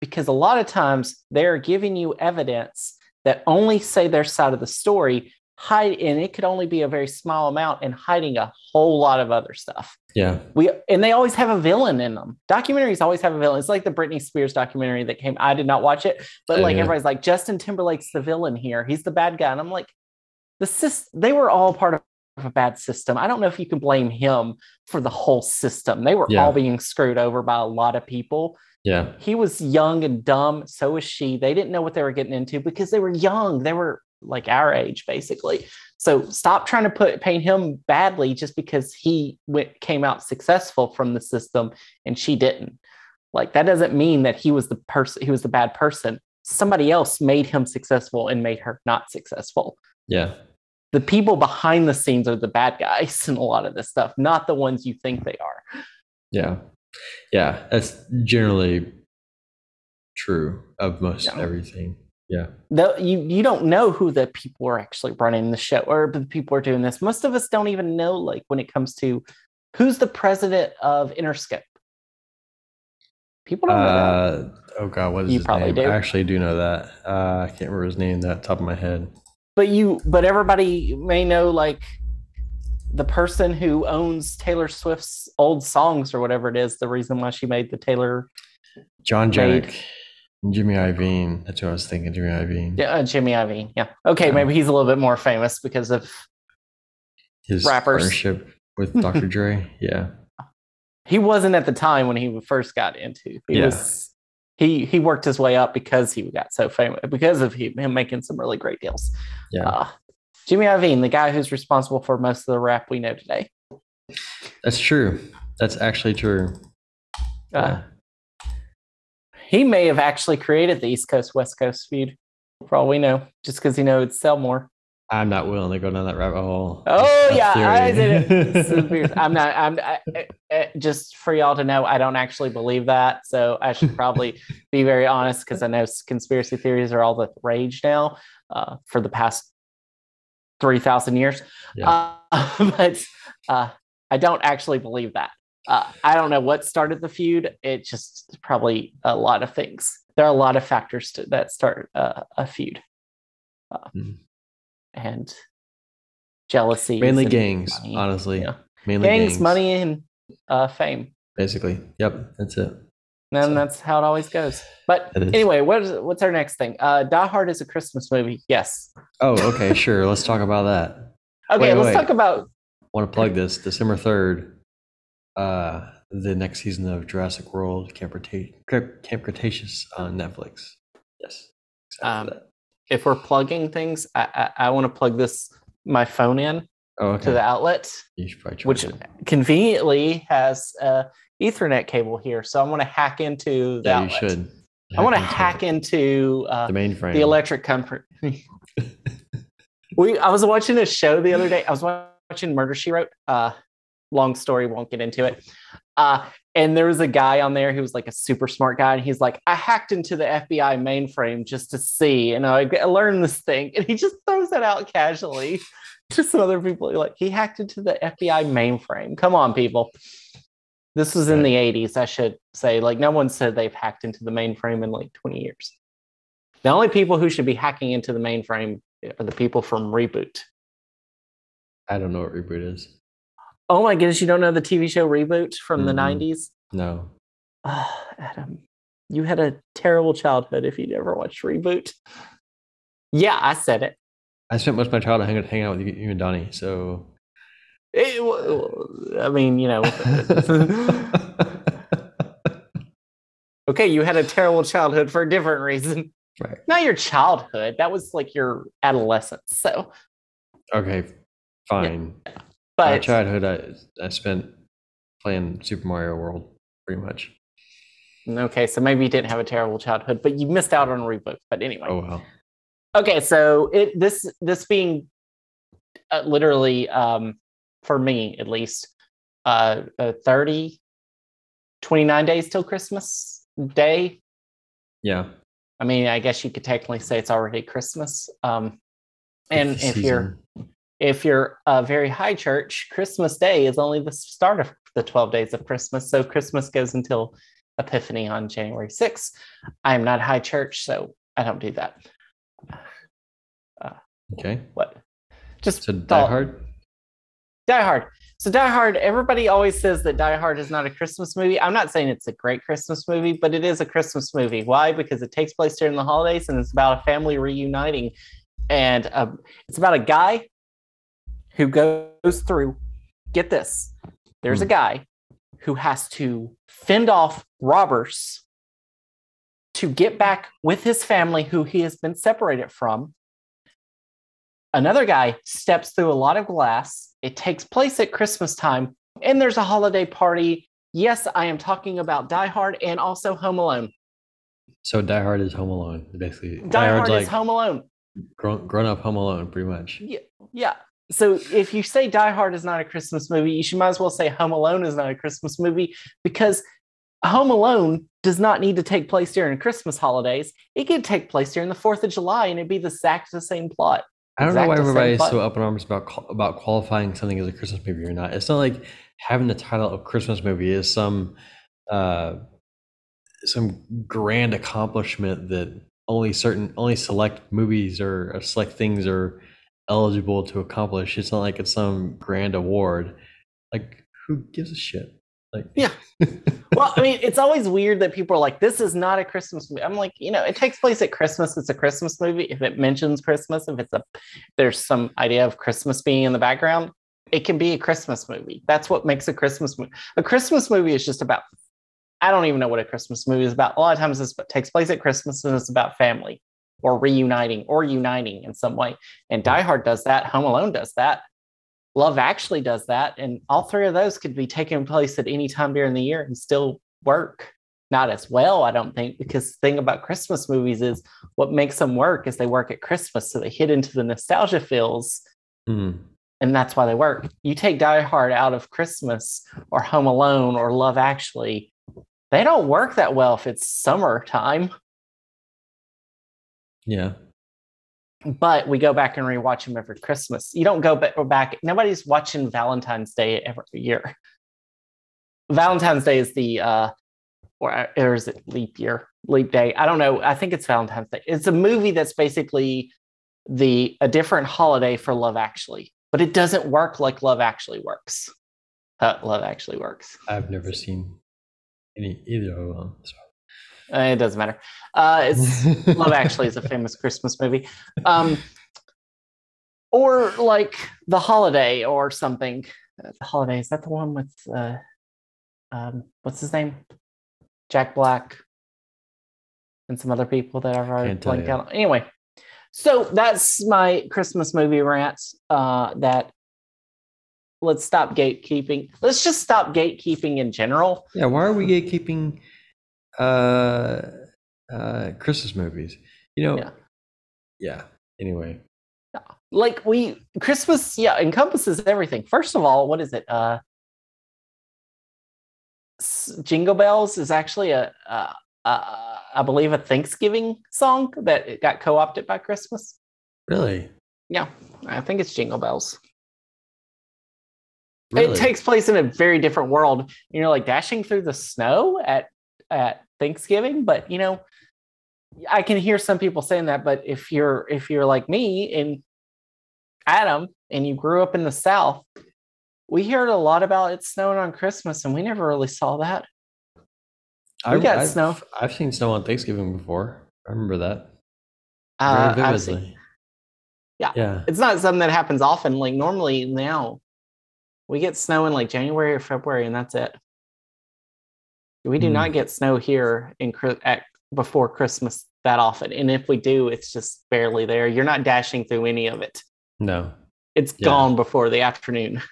because a lot of times they're giving you evidence that only say their side of the story hide and it could only be a very small amount and hiding a whole lot of other stuff. Yeah. We and they always have a villain in them. Documentaries always have a villain. It's like the Britney Spears documentary that came. I did not watch it, but Oh, like everybody's like Justin Timberlake's the villain here. He's the bad guy, and I'm like, the sys- They were all part of a bad system. I don't know if you can blame him for the whole system. They were Yeah. all being screwed over by a lot of people. Yeah. He was young and dumb. So was she. They didn't know what they were getting into because they were young. They were like our age, basically. So stop trying to put paint him badly just because he went, came out successful from the system and she didn't. Like that doesn't mean that he was the person. He was the bad person. Somebody else made him successful and made her not successful. Yeah. The people behind the scenes are the bad guys *laughs* in a lot of this stuff, not the ones you think they are. Yeah. Yeah. That's generally true of most Yeah. everything. Yeah. the, you you don't know who the people are actually running the show or the people are doing this. Most of us don't even know like when it comes to who's the president of Interscope. People don't know that. Uh, oh God, what is You his probably name? do. I actually do know that. Uh, I can't remember his name that top of my head. But you but everybody may know like the person who owns Taylor Swift's old songs or whatever it is, the reason why she made the Taylor John Janik Jimmy Iovine. That's what I was thinking. Jimmy Iovine. yeah, uh, Jimmy Iovine. Yeah. Okay, Yeah. maybe he's a little bit more famous because of His rappers. partnership with Dr. *laughs* Dre. Yeah. he wasn't at the time when he first got into. He Yeah. was he he worked his way up because he got so famous because of him, him making some really great deals. Yeah. Uh, Jimmy Iovine, the guy who's responsible for most of the rap we know today. That's true. That's actually true. Uh, he may have actually created the East Coast West Coast feud, for all we know, just because he knows it'd sell more. I'm not willing to go down that rabbit hole. Oh That yeah, I did it. *laughs* I'm not. I'm I- I- just for y'all to know. I don't actually believe that, so I should probably be very honest because I know conspiracy theories are all the rage now uh, for the past three thousand years. Yeah. Uh, *laughs* but uh, I don't actually believe that. Uh, I don't know what started the feud. It just probably a lot of things. There are a lot of factors to, that start uh, a feud, uh, Mhm. and jealousy. Mainly gangs, money. honestly. Yeah. Mainly gangs, gangs, money, and uh, fame. Basically. Yep. That's it. And So- that's how it always goes. But anyway, what is, what's our next thing? Uh, Die Hard is a Christmas movie. Yes. Oh, okay. Sure. Let's talk about that. *laughs* Okay, Wait, let's wait. talk about. want to plug this December 3rd, uh, the next season of Jurassic World Camp, Creta- Camp Cretaceous on Netflix. Yes. Um. If we're plugging things, I I, I want to plug this my phone in Oh, okay. to the outlet, you should probably which to. conveniently has a Ethernet cable here. So I want to hack into the Yeah, you should. I want to hack into uh, the mainframe. the electric company. *laughs* we I was watching a show the other day. I was watching Murder She Wrote. Uh, long story, won't get into it. Uh, and there was a guy on there who was like a super smart guy, and he's like, I hacked into the FBI mainframe just to see, and I, I learned this thing, and he just throws that out casually *laughs* to some other people. Like he hacked into the FBI mainframe. Come on, people. This was in the 80s, I should say. Like, no one said they've hacked into the mainframe in like 20 years. The only people who should be hacking into the mainframe are the people from Reboot. I don't know what reboot is. Oh my goodness, you don't know the TV show Reboot from the Mm-mm. 90s? No. Oh, Adam, you had a terrible childhood if you'd ever watched Reboot. Yeah, I said it. I spent most of my childhood hanging, hanging out with you, you and Donnie, so. It w- I mean, you know. *laughs* okay, you had a terrible childhood for a different reason. right. Not your childhood. That was like your adolescence. So, Okay. Fine. My but childhood, I, I spent playing Super Mario World, pretty much. okay, so maybe you didn't have a terrible childhood, but you missed out on a Reboot. But anyway, Oh, well. okay so it this this being uh, literally um for me at least uh, uh 30 29 days till christmas day Yeah. i mean i guess you could technically say it's already christmas um and if you're. If you're a very high church christmas day is only the start of the 12 days of christmas so christmas goes until epiphany on january 6th i am not high church so i don't do that Okay. what Just So Die Hard. Die Hard. So Die Hard, everybody always says that Die Hard is not a Christmas movie. I'm not saying it's a great Christmas movie, but it is a Christmas movie. Why? Because it takes place during the holidays and it's about a family reuniting. And um, it's about a guy who goes through, get this, there's a Hmm. guy who has to fend off robbers to get back with his family who he has been separated from. Another guy steps through a lot of glass. It takes place at Christmas time, and there's a holiday party. Yes, I am talking about Die Hard and also Home Alone. So Die Hard is Home Alone, basically. Die, Hard Hard's is Home Alone. grown, grown up Home Alone, pretty much. Yeah, Yeah. So if you say Die Hard is not a Christmas movie, you should might as well say Home Alone is not a Christmas movie because Home Alone does not need to take place during Christmas holidays. It could take place during the Fourth of July, and it'd be the exact the same plot. I don't know why exact the same everybody's so up in arms about about qualifying something as a Christmas movie or not. It's not like having the title of Christmas movie is some uh, some grand accomplishment that only certain only select movies or select things are eligible to accomplish. It's not like it's some grand award. Like who gives a shit? Like Yeah. *laughs* Well, I mean, it's always weird that people are like, "This is not a Christmas movie." I'm like, you know, it takes place at Christmas. It's a Christmas movie. If it mentions Christmas, if it's a, there's some idea of Christmas being in the background, it can be a Christmas movie. That's what makes a Christmas movie. A Christmas movie is just about. I don't even know what a Christmas movie is about. A lot of times, this takes place at Christmas and it's about family or reuniting or uniting in some way. And Die Hard does that. Home Alone does that. Love Actually does that, and all three of those could be taking place at any time during the year and still work. Not as well, I don't think, because the thing about Christmas movies is what makes them work is they work at Christmas, so they hit into the nostalgia feels, hmm. and that's why they work. You take Die Hard out of Christmas or Home Alone or Love Actually, they don't work that well if it's summertime. Yeah. But we go back and rewatch them every Christmas. You don't go back. Nobody's watching Valentine's Day every year. Valentine's Day is the uh, or, or is it leap year, leap day? I don't know. I think it's Valentine's Day. It's a movie that's basically the a different holiday for Love Actually, but it doesn't work like Love Actually works. Uh, Love Actually works. I've never seen any either of them. So. It doesn't matter. Uh, it's *laughs* Love Actually is a famous Christmas movie. Um, or like The Holiday or something. Uh, The Holiday, is that the one with, uh, um, what's his name? Jack Black and some other people that I've already blanked out. Anyway, so that's my Christmas movie rant. Uh, that let's stop gatekeeping. Let's just stop gatekeeping in general. Yeah, why are we gatekeeping uh uh Christmas movies? You know, Yeah. yeah. Anyway, like we christmas yeah encompasses everything first of all what is it uh jingle bells is actually a uh, uh, i believe a thanksgiving song that it got co-opted by christmas really, yeah i think it's jingle bells really, it takes place in a very different world you're like dashing through the snow at at thanksgiving but you know i can hear some people saying that but if you're if you're like me and adam and you grew up in the south we heard a lot about it snowing on christmas and we never really saw that I, got I've, snow. I've seen snow on Thanksgiving before. I remember that uh, very I've seen- vividly. Yeah. yeah. it's not something that happens often like normally now we get snow in like january or february and that's it we do Hmm. not get snow here in at, before christmas that often and if we do it's just barely there you're not dashing through any of it No, it's Yeah. gone before the afternoon let's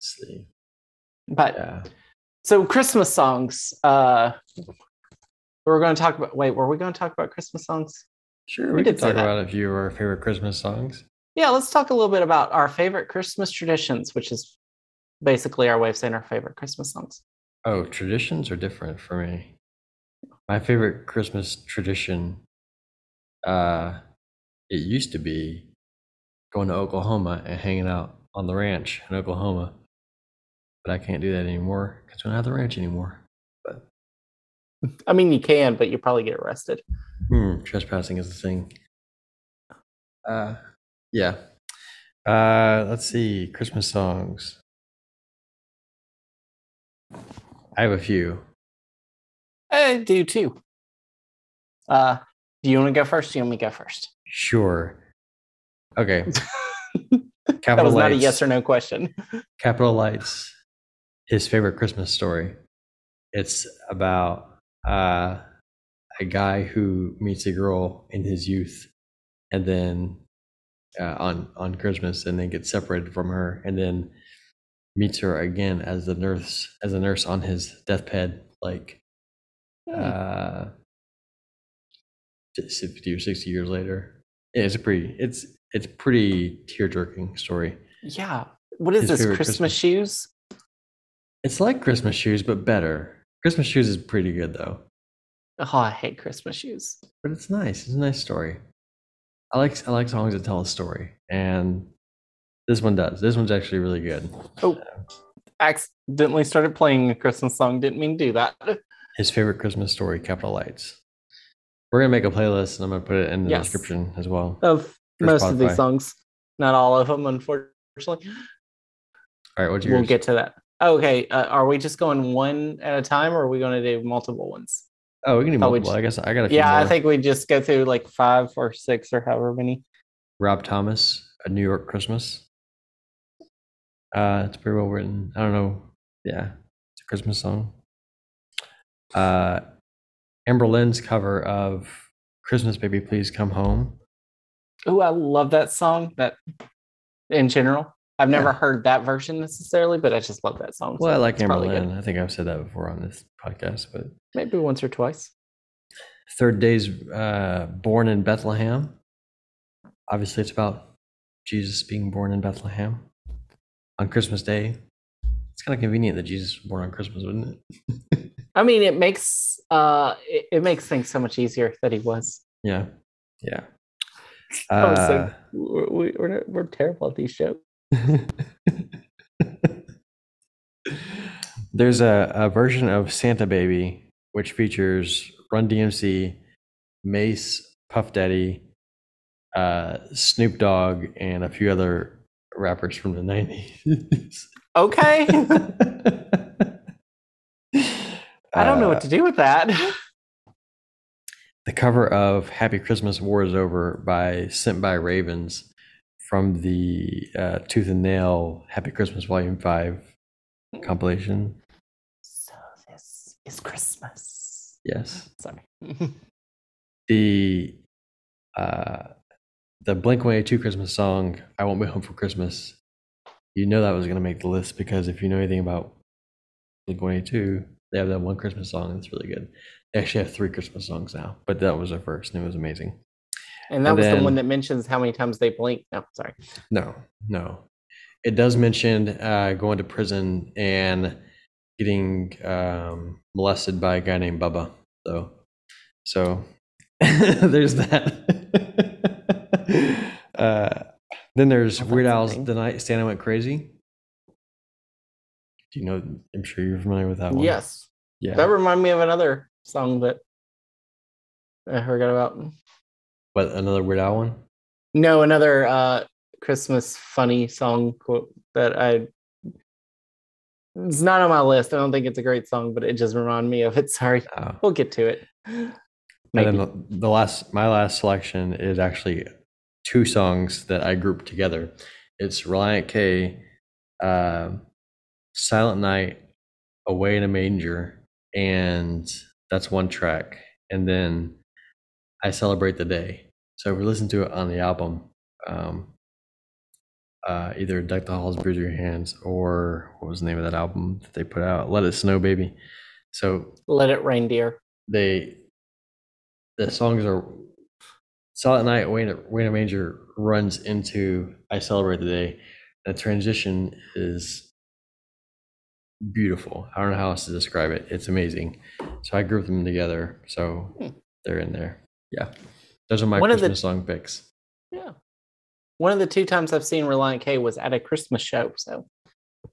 see. but Yeah, so christmas songs uh we're going to talk about wait were we going to talk about christmas songs sure. We We, did could talk about a few of our favorite Christmas songs. yeah let's talk a little bit about our favorite christmas traditions which is basically our way of saying our favorite christmas songs Oh, traditions are different for me. My favorite Christmas tradition, uh, it used to be going to Oklahoma and hanging out on the ranch in Oklahoma, but I can't do that anymore because we don't have the ranch anymore. But i mean you can but you probably get arrested hmm, trespassing is the thing. Uh, Yeah. Uh, let's see. Christmas songs. I have a few. I do too. Uh, do you want to go first? Do you want me to go first? Sure. Okay. *laughs* that Capital was not a yes or no question. Capital Lights. His favorite Christmas story. It's about uh, a guy who meets a girl in his youth, and then uh, on on Christmas, and then gets separated from her, and then meets her again as the nurse as a nurse on his deathbed, like Hmm. uh, 50 or 60 years later. Yeah, it's a pretty it's it's pretty tear jerking story. yeah. What is his this? Christmas, Christmas- shoes? It's like Christmas shoes, but better. Christmas shoes is pretty good though, Oh, I hate Christmas shoes. but it's nice. It's a nice story. I like I like songs that tell a story, and this one does. This one's actually really good. Oh, accidentally started playing a Christmas song. Didn't mean to do that. His favorite Christmas story, Capital Lights. We're gonna make a playlist, and I'm gonna put it in the Yes. description as well. Of most of these songs, not all of them, unfortunately. All right, what's yours? We'll get to that. Okay, uh, are we just going one at a time, or are we going to do multiple ones? Oh, we can do multiple. just- I guess I got a few Yeah, I think we just go through like five or six or however many. Rob Thomas, A New York Christmas. Uh, it's pretty well written. I don't know. Yeah, it's a Christmas song. Uh, Amber Lynn's cover of Christmas Baby Please Come Home. Oh, I love that song. That in general, I've never Yeah. heard that version necessarily, but I just love that song. Well, I like Amber probably good. Lynn. I think I've said that before on this podcast. But Maybe once or twice. Third Day's uh, Born in Bethlehem. Obviously, it's about Jesus being born in Bethlehem on Christmas Day. It's kind of convenient that Jesus was born on Christmas, wouldn't it? I mean, it makes uh, it, it makes things so much easier that he was. Yeah, yeah. I was so- Uh, We're, we- we're we're terrible at these shows. *laughs* There's a, a version of Santa Baby which features Run DMC, Mase, Puff Daddy, uh, Snoop Dogg, and a few other rappers from the 90s. Okay, *laughs* I don't know Uh, what to do with that. the cover of Happy Christmas War is Over by Sent by Ravens from the uh, Tooth and Nail Happy Christmas Volume 5 compilation. so this is Christmas. Yes. Sorry. *laughs* The uh, the Blink 182 Christmas song, I Won't Be Home for Christmas, you know that was going to make the list because if you know anything about Blink 182, they have that one Christmas song that's really good. They actually have three Christmas songs now, but that was their first and it was amazing. and that And was the one that mentions how many times they blink. No, sorry. No, no. It does mention uh, going to prison and getting um, molested by a guy named Bubba, though. So *laughs* there's that. *laughs* *laughs* uh, then there's Weird Al's. The Night Santa Went Crazy. Do you know? I'm sure you're familiar with that one. Yes, Yeah. that reminded me of another song that I forgot about. But another Weird Al one? No, another uh Christmas funny song quote that I it's not on my list. I don't think it's a great song, but it just reminded me of it. *laughs* Sorry. Oh. We'll get to it. And then the, the last, my last selection is actually two songs that I grouped together. It's Relient K, um Silent Night, Away in a Manger, and that's one track. And then I Celebrate the Day. So if we listen to it on the album, um, uh, either Deck the Halls, Bruise Your Hands, or what was the name of that album that they put out? Let It Snow, Baby. So Let it reindeer. they the songs are Silent Night Wayne Wayne Major runs into I Celebrate the Day. The transition is beautiful. I don't know how else to describe it. It's amazing. So I grouped them together. So Hmm. they're in there. Yeah. Those are my One of the- Christmas song picks. Yeah. One of the two times I've seen Relient K was at a Christmas show. So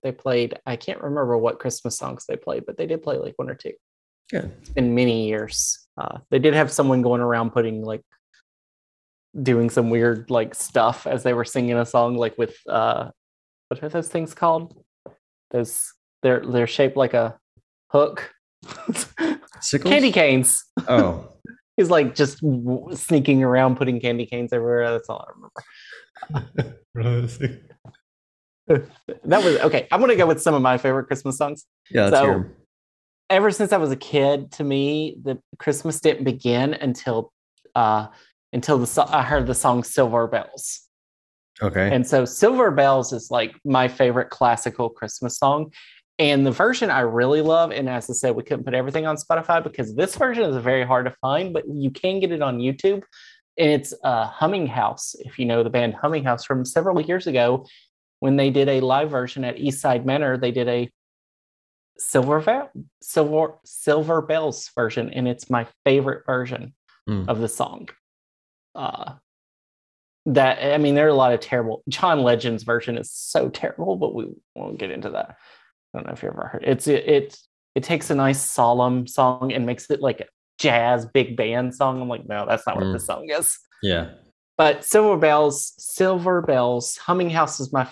they played, I can't remember what Christmas songs they played, but they did play like one or two Good. in many years. Uh, they did have someone going around putting like doing some weird like stuff as they were singing a song like with uh what are those things called? Those they're they're shaped like a hook. Candy canes. Oh, *laughs* He's like just w- sneaking around putting candy canes everywhere. That's all I remember. *laughs* *laughs* That was okay. I'm gonna go with some of my favorite Christmas songs. yeah, So-. Ever since I was a kid, to me, the Christmas didn't begin until uh until the so- I heard the song Silver Bells. Okay. And so Silver Bells is like my favorite classical Christmas song. And the version I really love, and as I said, we couldn't put everything on Spotify because this version is very hard to find, but you can get it on YouTube. And it's uh, Humming House, if you know the band Humming House from several years ago, when they did a live version at Eastside Manor, they did a Silver Vel- Silver Silver Bells version, and it's my favorite version Hmm. of the song. Uh, that I mean, there are a lot of terrible. John Legend's version is so terrible, but we won't get into that. I don't know if you ever heard. It's it it, it takes a nice solemn song and makes it like a jazz big band song. I'm like, no, that's not what Mm. this song is. Yeah. But Silver Bells, Silver Bells, Humming House is my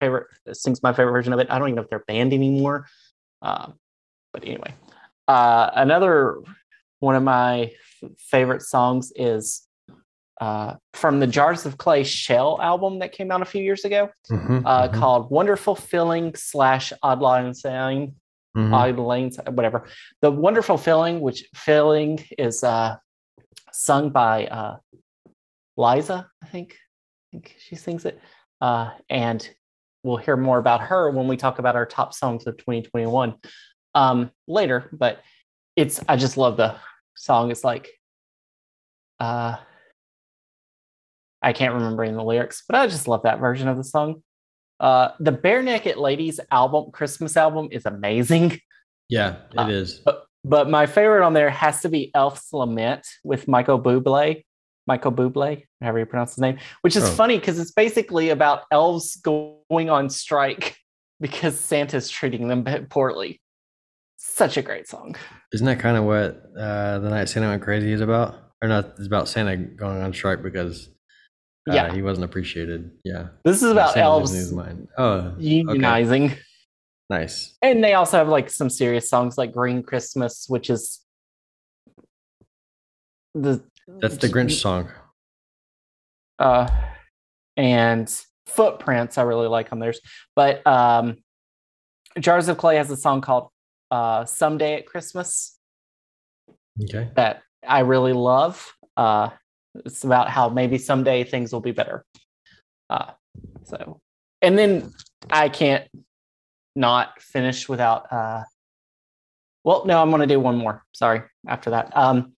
favorite. Sings my favorite version of it. I don't even know if they're banned anymore. Um, but anyway, uh, another one of my f- favorite songs is uh, from the Jars of Clay Shell album that came out a few years ago, Mhm, uh, mhm, called "Wonderful Feeling" slash "Odd Line Sound." mhm. Odd Lanes, whatever. The Wonderful Feeling, which feeling is uh, sung by uh, Liza, I think. I think she sings it. Uh, and we'll hear more about her when we talk about our top songs of 2021 um, later. But it's, I just love the song. It's like, uh, I can't remember in the lyrics, but I just love that version of the song. Uh, the Barenaked Ladies album, Christmas album, is amazing. Yeah, it Uh, is. But my favorite on there has to be Elf's Lament with Michael Bublé. Michael Bublé, however you pronounce his name, which is Oh. funny because it's basically about elves going on strike *laughs* because Santa's treating them *laughs* poorly. Such a great song. Isn't that kind of what uh, the night Santa went crazy is about? Or not? It's about Santa going on strike because uh, Yeah. he wasn't appreciated. Yeah, This is about elves losing his mind. Oh, okay. unionizing. nice. And they also have like some serious songs like Green Christmas, which is the That's the Grinch song. uh and footprints i really like on theirs but um jars of clay has a song called uh someday at christmas Okay. that i really love uh it's about how maybe someday things will be better uh so and then i can't not finish without uh well no i'm gonna do one more sorry after that um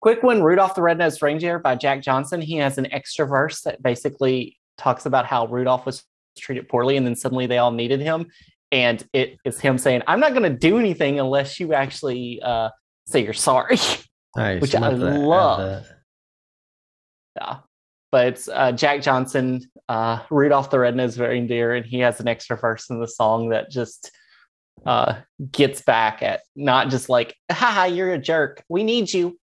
quick one rudolph the red-nosed reindeer by jack johnson he has an extra verse that basically talks about how rudolph was treated poorly and then suddenly they all needed him and it is him saying i'm not going to do anything unless you actually uh say you're sorry Nice. Which I to love. that. Yeah. But uh, Jack Johnson, uh, Rudolph the Red-Nosed Reindeer, and he has an extra verse in the song that just uh, gets back at not just like, haha, you're a jerk. We need you.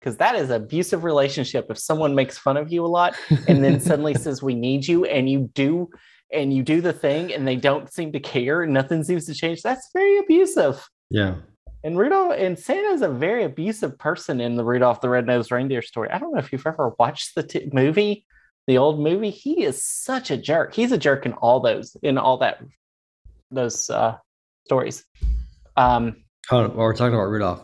Because that is abusive relationship. If someone makes fun of you a lot and then *laughs* suddenly says, we need you, and you do, and you do the thing and they don't seem to care and nothing seems to change, that's very abusive. yeah. And Rudolph and Santa is a very abusive person in the Rudolph the Red-Nosed Reindeer story. I don't know if you've ever watched the t- movie, the old movie. He is such a jerk. He's a jerk in all those, in all that, those uh, stories. Um, Oh, while we're talking about Rudolph,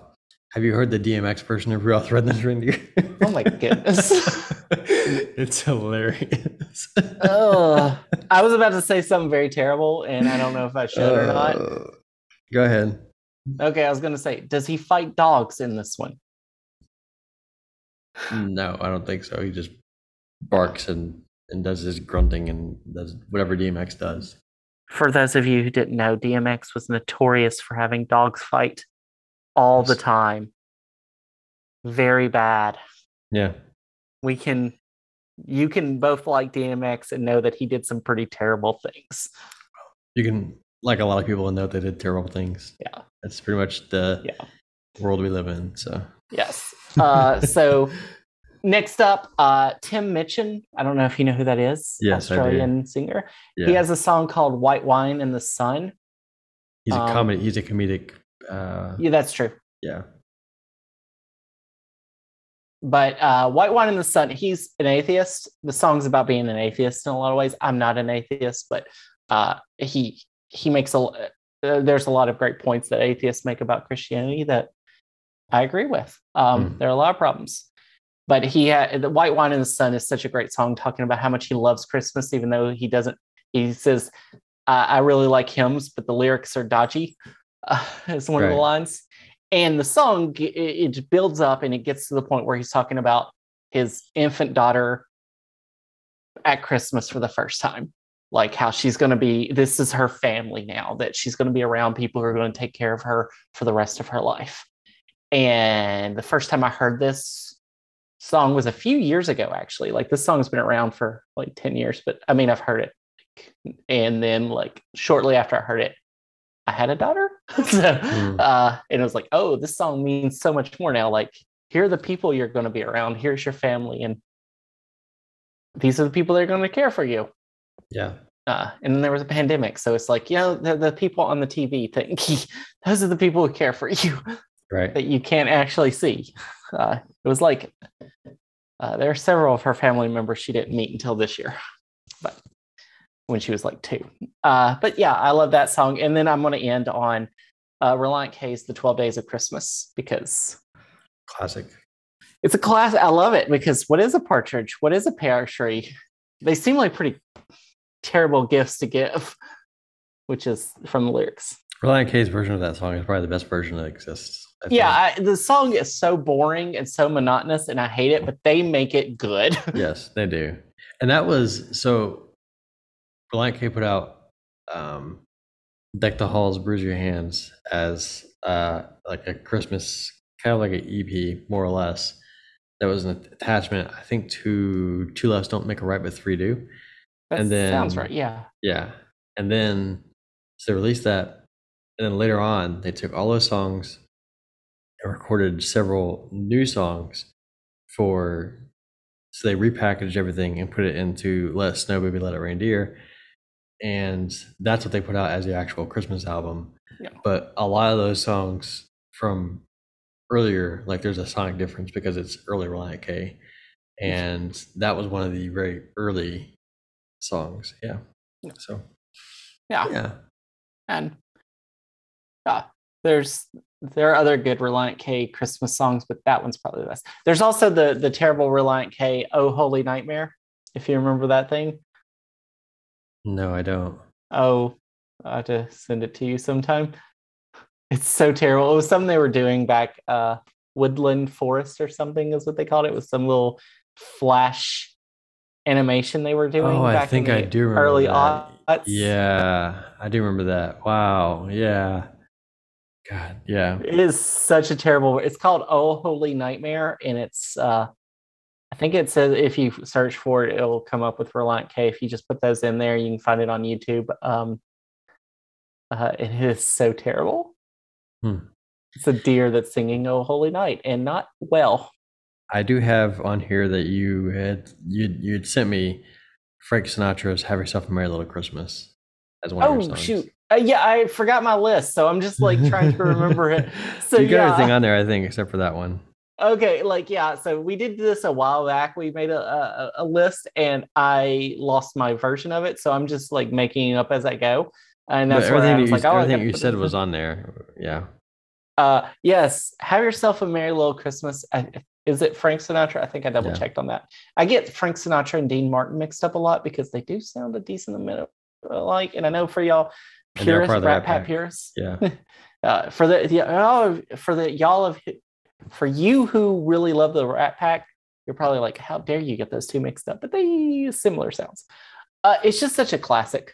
have you heard the DMX version of Rudolph the Red-Nosed Reindeer? Oh my goodness. *laughs* it's hilarious. ugh. *laughs* I was about to say something very terrible, and I don't know if I should or not. Uh, Go ahead. Okay, I was going to say, does he fight dogs in this one? No, I don't think so. He just barks and, and does his grunting and does whatever DMX does. For those of you who didn't know, DMX was notorious for having dogs fight all the time. Very bad. Yeah. We can, you can both like DMX and know that he did some pretty terrible things. You can, like a lot of people, will know they did terrible things. Yeah. That's pretty much the Yeah. world we live in. So, Yes. Uh, so Next up, uh, Tim Minchin. I don't know if you know who that is. Yes. Australian singer. Yeah. He has a song called "White Wine in the Sun." he's a um, comedy. He's a comedic. Uh, Yeah, that's true. yeah. But uh, "White Wine in the Sun," he's an atheist. The song's about being an atheist in a lot of ways. I'm not an atheist, but uh, he he makes a. Uh, there's a lot of great points that atheists make about Christianity that I agree with. Um, Mm. There are a lot of problems, but he had the "White Wine in the Sun" is such a great song, talking about how much he loves Christmas, even though he doesn't. He says, "I I really like hymns, but the lyrics are dodgy." Uh, *laughs* is one of the lines and the song it, it builds up and it gets to the point where he's talking about his infant daughter at christmas for the first time like how she's going to be this is her family now that she's going to be around people who are going to take care of her for the rest of her life and the first time i heard this song was a few years ago actually like this song's been around for like 10 years but i mean i've heard it and then like shortly after i heard it i had a daughter *laughs* so Hmm. uh, and it was like, oh, this song means so much more now. Like, here are the people you're going to be around. Here's your family, and these are the people that are going to care for you. Yeah. Uh, and then there was a pandemic, so it's like, you know, the, the people on the TV think *laughs* those are the people who care for you Right. that you can't actually see. Uh, it was like uh, there are several of her family members she didn't meet until this year, but when she was like two. Uh, but yeah, I love that song. And then I'm going to end on uh, Relient K's "The Twelve Days of Christmas" because Classic. it's a class. I love it because what is a partridge? What is a pear tree? They seem like pretty terrible gifts to give, which is from the lyrics. Relient K's version of that song is probably the best version that exists. I Yeah. I, the song is so boring and so monotonous, and I hate it. But they make it good. *laughs* yes, they do. And that was so Relient K put out um Deck the Halls, Bruise Your Hands as uh like a Christmas kind of like an EP, more or less. That was an attachment, I think, to Two Lefts Don't Make a Right, but Three Do. That And sounds then- right. Yeah. Yeah. And then so they released that. And then later on, they took all those songs and recorded several new songs for so they repackaged everything and put it into Let It Snow Baby Let It Rain Reindeer. And that's what they put out as the actual Christmas album. Yeah. But a lot of those songs from earlier, like there's a sonic difference because it's early Relient K. And that was one of the very early songs. Yeah. Yeah. So Yeah. yeah. And yeah, there's there are other good Relient K Christmas songs, but that one's probably the best. There's also the the terrible Relient K Oh Holy Nightmare, if you remember that thing. No, I don't. Oh, I have to send it to you sometime. It's so terrible. It was something they were doing back uh Woodland Forest or something is what they called it. It was some little flash animation they were doing. Oh, I think I do remember early that. aughts. Yeah, I do remember that. Wow. Yeah. God. Yeah. It is such a terrible. It's called Oh Holy Nightmare, and it's. uh I think it says if you search for it, it'll come up with Relient K. If you just put those in there, you can find it on YouTube. Um, uh, it is so terrible. Hmm. It's a deer that's singing "Oh Holy Night" and not well. I do have on here that you had you you'd sent me Frank Sinatra's "Have Yourself a Merry Little Christmas" as one of your Oh songs. shoot! Uh, yeah, I forgot my list, so I'm just like trying to remember it. *laughs* *laughs* So you got yeah. everything on there, I think, except for that one. Okay, like yeah, so we did this a while back. We made a, a a list, and I lost my version of it, so I'm just like making it up as I go. And But that's where I was that like, you, oh, I everything you said was on there. Yeah. Uh, yes, have yourself a merry little Christmas. I, is it Frank Sinatra? I think I double Yeah. checked on that. I get Frank Sinatra and Dean Martin mixed up a lot because they do sound a decent amount alike. And I know for y'all purists, part of the Rat Rat Pat Pack. purists, Yeah. *laughs* uh, for the, the oh, for the y'all of for you who really love the Rat Pack, you're probably like, how dare you get those two mixed up? But they similar sounds. Uh, it's just such a classic,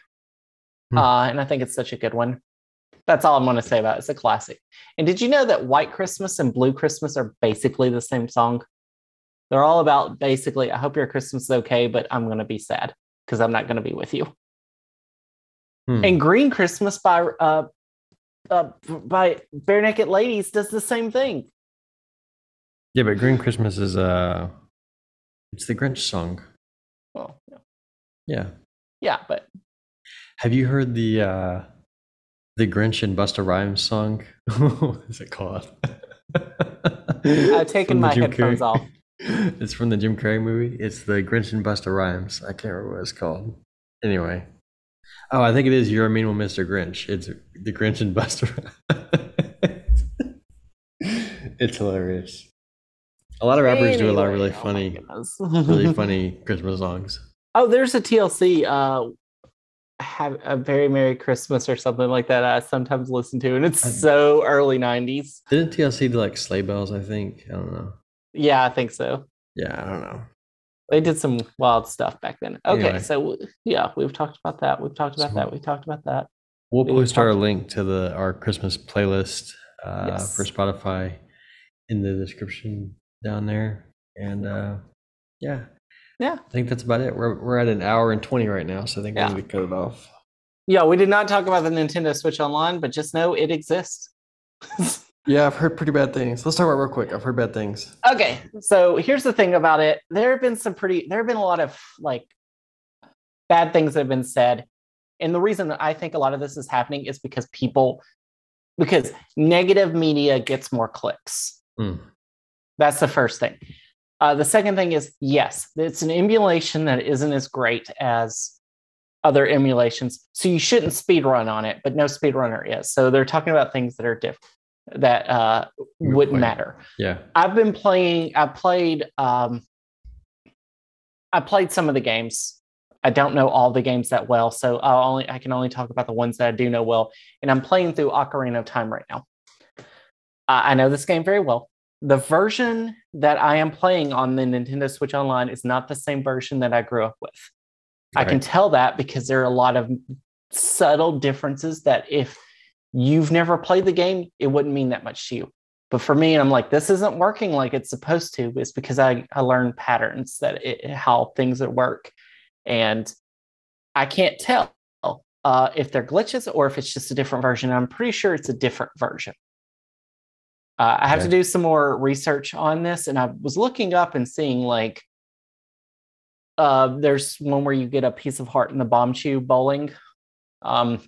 Hmm. uh, and I think it's such a good one. That's all I'm going to say about it. It's a classic. And did you know that White Christmas and Blue Christmas are basically the same song? They're all about basically, I hope your Christmas is okay, but I'm going to be sad because I'm not going to be with you. Hmm. And Green Christmas by uh, uh, by Barenaked Ladies does the same thing. Yeah, but Green Christmas is uh It's the Grinch song. Well, yeah. Yeah. yeah, but Have you heard the uh the Grinch and Busta Rhymes song? *laughs* what is it called? *laughs* I've taken my Jim headphones Carrey- off. *laughs* It's from the Jim Carrey movie. It's the Grinch and Busta Rhymes. I can't remember what it's called. Anyway. Oh, I think it is You're a Mean One, Mr. Grinch. It's the Grinch and Busta Rhymes. it's hilarious. A lot of rappers do a lot of really oh funny, really funny Christmas songs. Oh, there's a TLC. Uh, have a very Merry Christmas or something like that. I sometimes listen to, and it's so early '90s. Didn't TLC do like sleigh bells? I think I don't know. Yeah, I think so. Yeah, I don't know. They did some wild stuff back then. Okay, Anyway. so yeah, we've talked about that. We've talked about So- that. We've talked about that. We'll We post our link to the our Christmas playlist uh, Yes. for Spotify in the description down there. And uh, yeah, Yeah. I think that's about it. We're we're at an hour and twenty right now, so I think Yeah. we need to cut it off. Yeah, we did not talk about the Nintendo Switch Online, but just know it exists. *laughs* Yeah, I've heard pretty bad things. Let's talk about it real quick. I've heard bad things. okay, so here's the thing about it. There have been some pretty, there have been a lot of like bad things that have been said. And the reason that I think a lot of this is happening is because people, because negative media gets more clicks. Hmm. That's the first thing. Uh, the second thing is yes, it's an emulation that isn't as great as other emulations. So you shouldn't speed run on it, but no speedrunner is. So they're talking about things that are different that uh, wouldn't matter. Yeah, I've been playing. I played. Um, I played some of the games. I don't know all the games that well, so I only I can only talk about the ones that I do know well. And I'm playing through Ocarina of Time right now. Uh, I know this game very well. The version that I am playing on the Nintendo Switch Online is not the same version that I grew up with. I can tell that because there are a lot of subtle differences that if you've never played the game, it wouldn't mean that much to you. But for me, I'm like, this isn't working like it's supposed to. It's because I, I learned patterns that it, how things work. And I can't tell uh, if they're glitches or if it's just a different version. I'm pretty sure it's a different version. Uh, I have to do some more research on this. And I was looking up and seeing like, uh, there's one where you get a piece of heart in the Bombchu bowling. Um,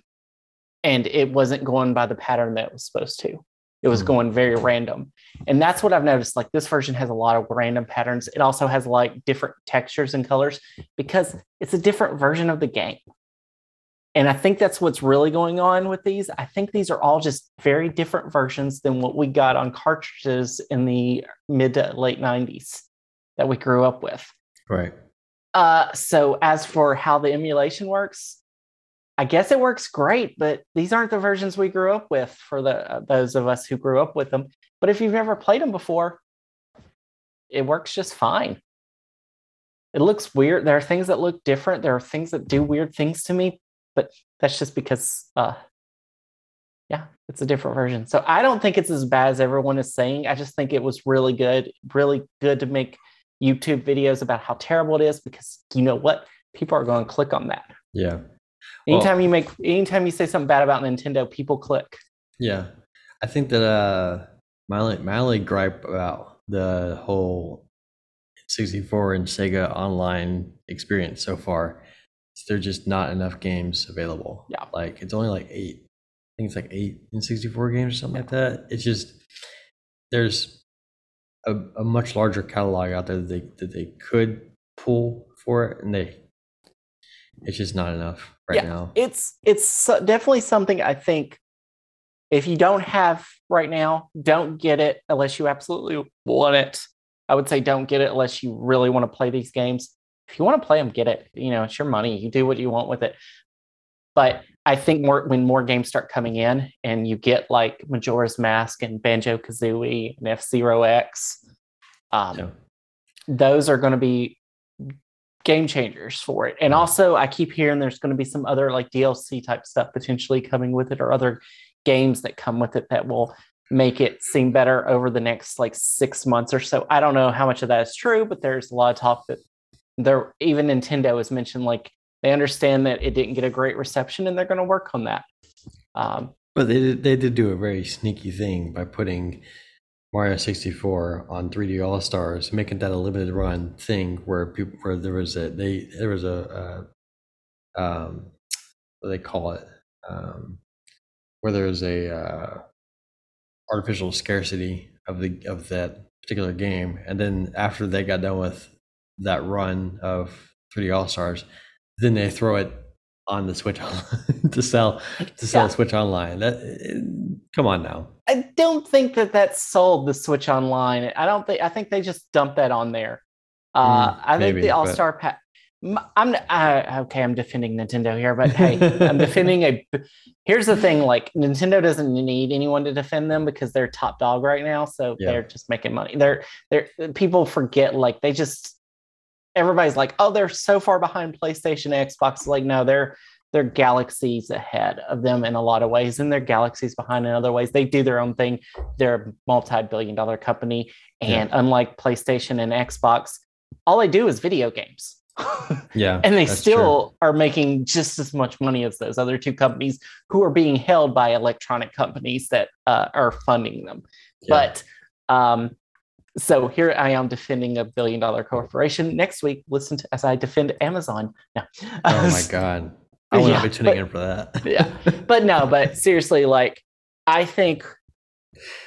and it wasn't going by the pattern that it was supposed to. It was Hmm. going very random. And that's what I've noticed. Like this version has a lot of random patterns. It also has like different textures and colors because it's a different version of the game. And I think that's what's really going on with these. I think these are all just very different versions than what we got on cartridges in the mid to late 90s that we grew up with. right. Uh, so as for how the emulation works, I guess it works great, but these aren't the versions we grew up with for the uh, those of us who grew up with them. But if you've never played them before, it works just fine. It looks weird. There are things that look different. There are things that do weird things to me, but that's just because uh yeah, it's a different version. So I don't think it's as bad as everyone is saying. I just think it was really good, really good to make YouTube videos about how terrible it is because you know what? People are going to click on that. Yeah. Well- Anytime you make anytime you say something bad about Nintendo, people click. Yeah, I think that uh, my only my only gripe about the whole 64 and Sega Online experience so far there's just not enough games available. Yeah. like it's only like eight. I think it's like eight in 64 games or something like that. It's just there's a, a much larger catalog out there that they that they could pull for it, and they it's just not enough right Yeah. now. It's it's definitely something I think if you don't have right now, don't get it unless you absolutely want it. I would say don't get it unless you really want to play these games. If you want to play them, get it. You know, it's your money. You do what you want with it. But I think more when more games start coming in and you get like Majora's Mask and Banjo Kazooie and F Zero X, um, Yeah. those are going to be game changers for it. And also, I keep hearing there's going to be some other like DLC type stuff potentially coming with it, or other games that come with it that will make it seem better over the next like six months or so. I don't know how much of that is true, but there's a lot of talk that there even Nintendo has mentioned like they understand that it didn't get a great reception and they're going to work on that. Um, But they did, they did do a very sneaky thing by putting Mario 64 on 3D All Stars, making that a limited run thing where people where there was a they there was a, a um what do they call it um where there was a uh, artificial scarcity of the of that particular game, and then after they got done with that run of 3D All Stars, then they throw it on the Switch *laughs* to sell to sell Yeah. Switch Online. That come on now. I don't think that that sold the Switch Online. I don't think. I think they just dumped that on there. Uh, Mm, I think the All Star Pack. I'm uh, okay. I'm defending Nintendo here, but hey, I'm defending a. Here's the thing: like Nintendo doesn't need anyone to defend them because they're top dog right now, so Yeah. they're just making money. They're they're people forget like they just everybody's like, oh, they're so far behind PlayStation, Xbox. Like, no, they're they're galaxies ahead of them in a lot of ways, and they're galaxies behind in other ways. They do their own thing. They're a multi-billion-dollar company, and unlike PlayStation and Xbox, all they do is video games. *laughs* Yeah, and they that's true. still are making just as much money as those other two companies who are being held by electronic companies that uh, are funding them. Yeah. But um, so here I am defending a billion dollar corporation. Next week, listen to as I defend Amazon. No. oh my *laughs* god, I will Yeah, not be tuning but- in for that. *laughs* Yeah. but no, but seriously, like I think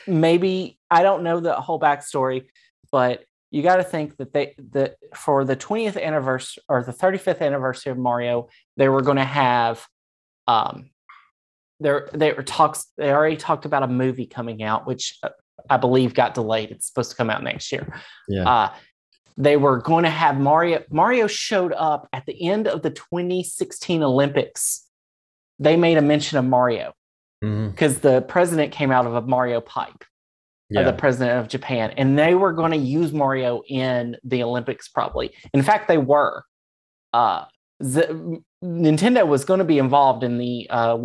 maybe I don't know the whole backstory, but you got to think that they that for the 20th anniversary or the 35th anniversary of Mario, they were going to have um there they were talks they already talked about a movie coming out which uh, I believe got delayed. It's supposed to come out next year. yeah, Uh, they were going to have Mario. Mario showed up at the end of the 2016 Olympics. They made a mention of Mario because the president came out of a Mario pipe, yeah. uh, the president of Japan, and they were going to use Mario in the Olympics probably. In fact, they were. Uh, the, Nintendo was going to be involved in the uh,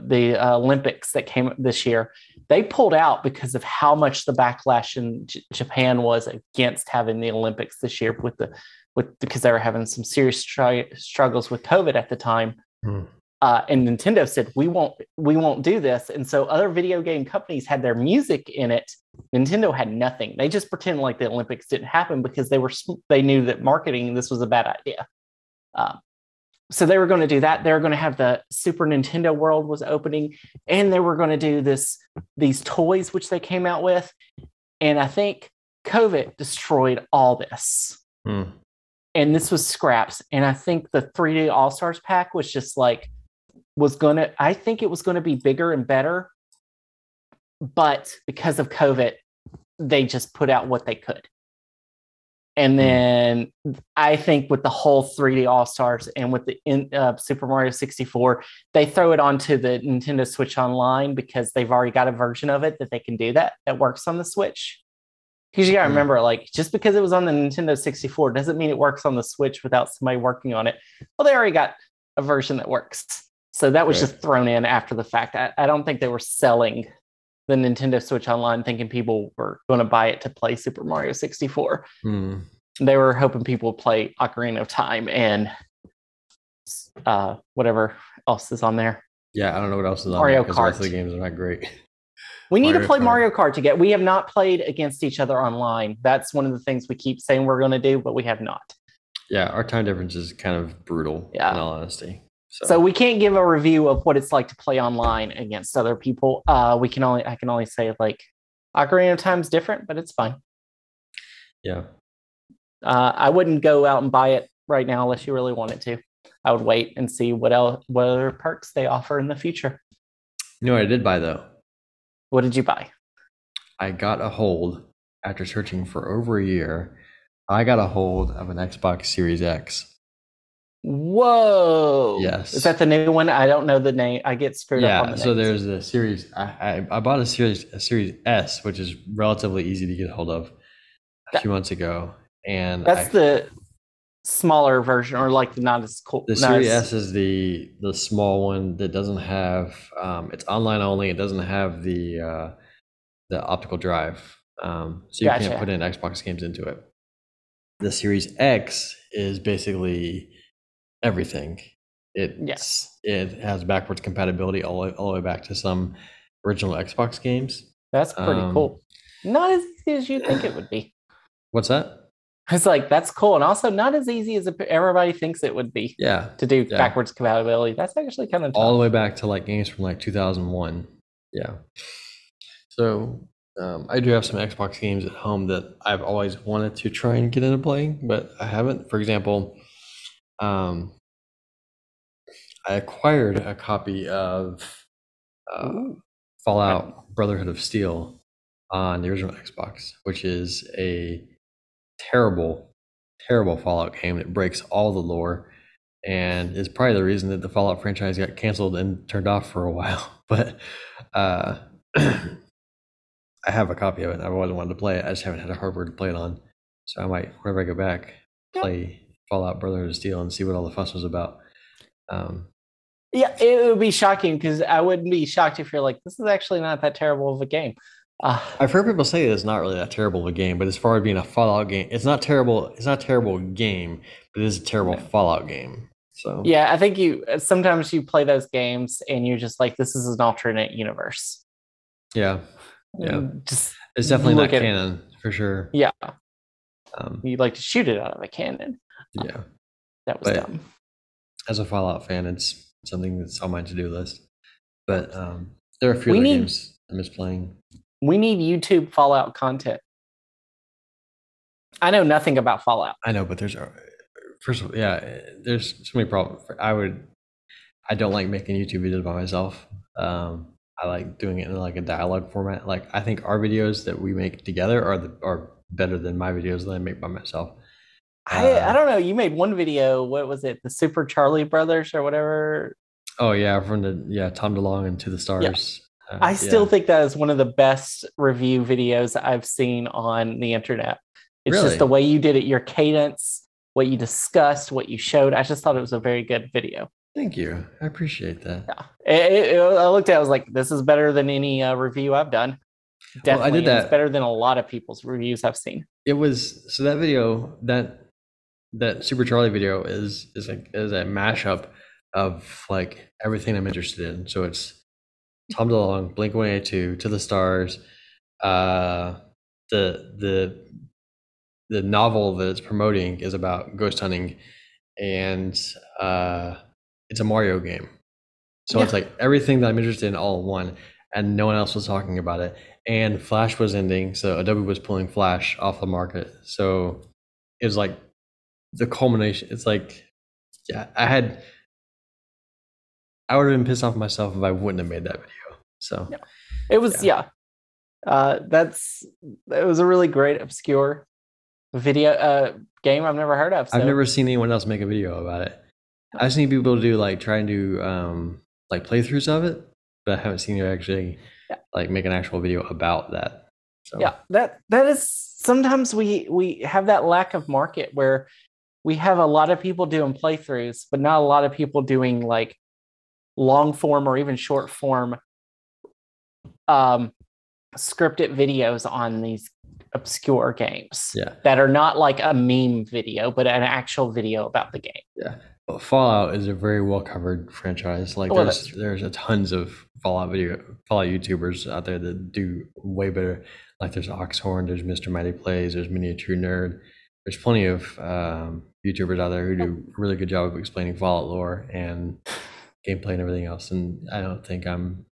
the uh, Olympics that came this year. They pulled out because of how much the backlash in J- Japan was against having the Olympics this year with the with because they were having some serious stri- struggles with COVID at the time. Hmm. Uh, and Nintendo said we won't we won't do this, and so other video game companies had their music in it. Nintendo had nothing. They just pretended like the Olympics didn't happen because they were they knew that marketing this was a bad idea. Uh, so they were going to do that. They were going to have the Super Nintendo World was opening, and they were going to do this these toys which they came out with. And I think COVID destroyed all this Hmm. and this was scraps and i think the 3d all stars pack was just like was gonna i think it was gonna be bigger and better but because of covid they just put out what they could and then i think with the whole 3d all stars and with the in, uh, super mario 64 they throw it onto the nintendo switch online because they've already got a version of it that they can do that that works on the switch because you gotta Mhm. remember, like, just because it was on the Nintendo 64 doesn't mean it works on the Switch without somebody working on it. Well, they already got a version that works. So that was Right. just thrown in after the fact. I, I don't think they were selling the Nintendo Switch online thinking people were going to buy it to play Super Mario 64. Hmm. They were hoping people would play Ocarina of Time and uh, whatever else is on there. Yeah, I don't know what else is on Mario there 'cause the rest Kart. the games are not great. *laughs* We need to play Kart. Mario Kart together. We have not played against each other online. That's one of the things we keep saying we're going to do, but we have not. Yeah, our time difference is kind of brutal. Yeah. in all honesty. So, So we can't give a review of what it's like to play online against other people. Uh, we can only I can only say like Ocarina of Time's different, but it's fine. yeah, Uh, I wouldn't go out and buy it right now unless you really wanted to. I would wait and see what else what other perks they offer in the future. you know what I did buy though? What did you buy? I got a hold after searching for over a year. I got a hold of an Xbox Series X. Whoa! Yes. is that the new one? I don't know the name. I get screwed up Yeah, the so there's the series. I, I I bought a series a Series S, which is relatively easy to get hold of a That- few months ago, and That's I- the smaller version, or like the not as cool. The Series as- S is the the small one that doesn't have um, it's online only. It doesn't have the uh, the optical drive, um, so you Gotcha. can't put in Xbox games into it. The Series X is basically everything. It Yes. it has backwards compatibility all the- all the way back to some original Xbox games. That's pretty Um, cool. not as easy as you think it would be. What's that? It's like that's cool, and also not as easy as everybody thinks it would be Yeah, to do Yeah. backwards compatibility. That's actually kind of tough. all the way back to like games from like 2001. Yeah. So um, I do have some Xbox games at home that I've always wanted to try and get into playing, but I haven't. For example, um, I acquired a copy of uh, Fallout Brotherhood of Steel on the original Xbox, which is a terrible, terrible Fallout game that breaks all the lore and is probably the reason that the Fallout franchise got canceled and turned off for a while. *laughs* But uh, *clears throat* I have a copy of it. I've always wanted to play it. I just haven't had a hardware to play it on. So I might, whenever I go back, play Fallout Brotherhood of Steel and see what all the fuss was about. Um, Yeah, it would be shocking because I wouldn't be shocked if you're like, this is actually not that terrible of a game. Uh, I've heard people say it's not really that terrible of a game, but as far as being a Fallout game, it's not terrible. It's not a terrible game, but it is a terrible Fallout game. So yeah, I think you sometimes you play those games and you're just like, this is an alternate universe. yeah, Yeah. Just it's definitely not Look at it. canon for sure. yeah, Um, you like to shoot it out of a cannon. Yeah, That was But- dumb. as a Fallout fan, it's something that's on my to-do list. But um, there are a few We other need- games I miss playing. We need YouTube Fallout content. I know nothing about Fallout. I know, but there's uh, first of all, yeah, there's so many problems. I would, I don't like making YouTube videos by myself. Um, I like doing it in like a dialogue format. Like I think our videos that we make together are the are better than my videos that I make by myself. I, Uh, I don't know. You made one video. What was it? The Super Charlie Brothers or whatever. Oh yeah, from the yeah Tom DeLonge and To the Stars. Uh, I still yeah. think that is one of the best review videos I've seen on the internet. It's Really? just the way you did it, your cadence, what you discussed, what you showed. I just thought it was a very good video. Thank you. I appreciate that. Yeah, It- it- it- I looked at, it, I was like, this is better than any uh, review I've done. Definitely, I did that- It's better than a lot of people's reviews I've seen. It was so that video that that Super Charlie video is is like is a mashup of like everything I'm interested in. So it's Tom DeLonge, Blink One Eight Two, To the Stars, uh, the the the novel that it's promoting is about ghost hunting, and uh, it's a Mario game. So it's like everything that I'm interested in all in one, and no one else was talking about it. And Flash was ending, so Adobe was pulling Flash off the market. So it was like the culmination. It's like, yeah, I had, I would have been pissed off myself if I wouldn't have made that video. So Yeah. It was yeah. Uh, that's it was a really great obscure video uh game I've never heard of. So I've never seen anyone else make a video about it. I've seen people do like try and do um like playthroughs of it, but I haven't seen you actually Yeah. like make an actual video about that. So yeah that that is sometimes we we have that lack of market where we have a lot of people doing playthroughs but not a lot of people doing like long form or even short form um scripted videos on these obscure games yeah. that are not like a meme video but an actual video about the game But Fallout is a very well covered franchise. Like Well, there's there's a tons of Fallout video Fallout YouTubers out there that do way better. Like there's Oxhorn, there's Mr. Mighty Plays, there's Many A True Nerd. There's plenty of um, YouTubers out there who do a really good job of explaining Fallout lore and gameplay and everything else. And I don't think I'm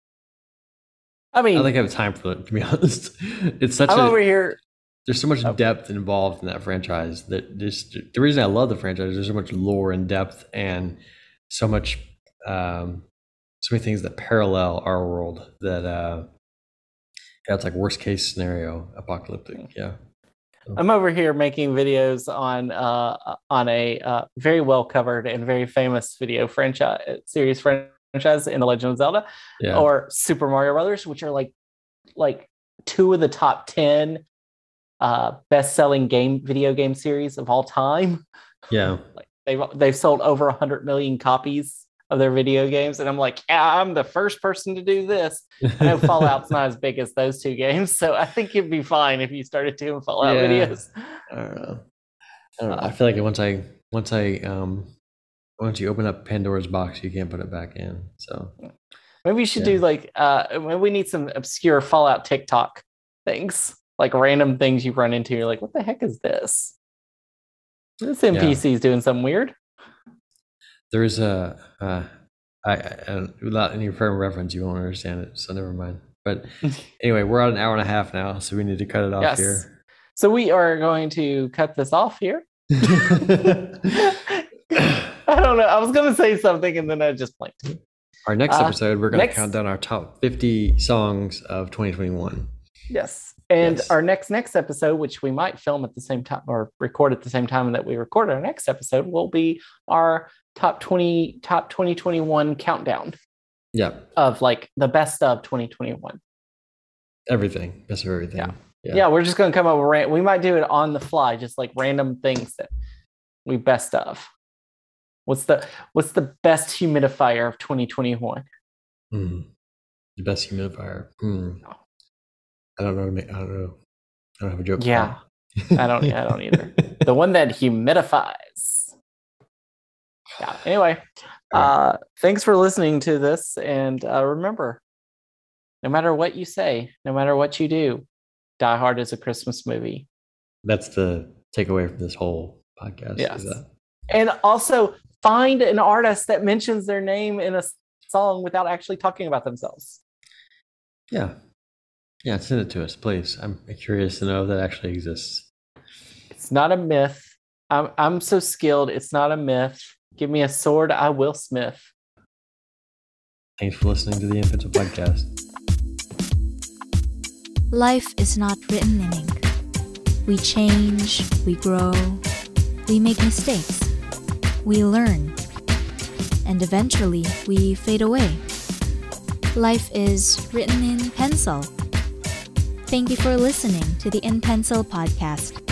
i mean I don't think I have time for it to be *laughs* honest. It's such i'm a over here there's so much Oh. depth involved in that franchise that just the reason I love the franchise is there's so much lore and depth and so much um so many things that parallel our world that uh yeah, it's like worst case scenario apocalyptic yeah I'm over here making videos on uh, on a uh, very well covered and very famous video franchise series franchise in the Legend of Zelda yeah. or Super Mario Brothers, which are like like two of the top ten uh, best selling game video game series of all time. yeah. *laughs* Like they've they've sold over hundred million copies of their video games, and I'm like, yeah, I'm the first person to do this. I know Fallout's *laughs* not as big as those two games, so I think it'd be fine if you started doing Fallout Yeah. videos. I don't know I don't know I feel like once I once I um once you open up Pandora's box you can't put it back in so Maybe we should do like uh maybe we need some obscure Fallout TikTok things. like random things you run into. You're like, what the heck is this? This NPC is doing something weird. There's a, uh, I, I, without any firm reference, you won't understand it. So never mind. But *laughs* anyway, we're at an hour and a half now, so we need to cut it off Yes. here. So we are going to cut this off here. *laughs* I don't know. I was going to say something and then I just blanked. our next Uh, episode, we're going to count down our top 50 songs of 2021. Yes. And Yes. our next next episode, which we might film at the same time or record at the same time that we record our next episode, will be our top 20 top 2021 countdown Yeah, of like the best of 2021. everything. Best of everything. Yeah. Yeah. Yeah, we're just gonna come up with ran- we might do it on the fly, just like random things that we best of. What's the what's the best humidifier of 2021? Hmm. The best humidifier. Hmm. No. I don't know. I don't know. I don't have a joke. Yeah. I don't I don't either. *laughs* the one that humidifies. Yeah. Anyway, uh, thanks for listening to this, and uh, remember, no matter what you say, no matter what you do, Die Hard is a Christmas movie. That's the takeaway from this whole podcast. Yes. And also find an artist that mentions their name in a song without actually talking about themselves. Yeah. Yeah. Send it to us, please. I'm curious to know if that actually exists. It's not a myth. I'm I'm so skilled. It's not a myth. Give me a sword, I will smith. Thanks for listening to the In Pencil Podcast. Life is not written in ink. We change, we grow, we make mistakes, we learn, and eventually we fade away. Life is written in pencil. Thank you for listening to the In Pencil podcast.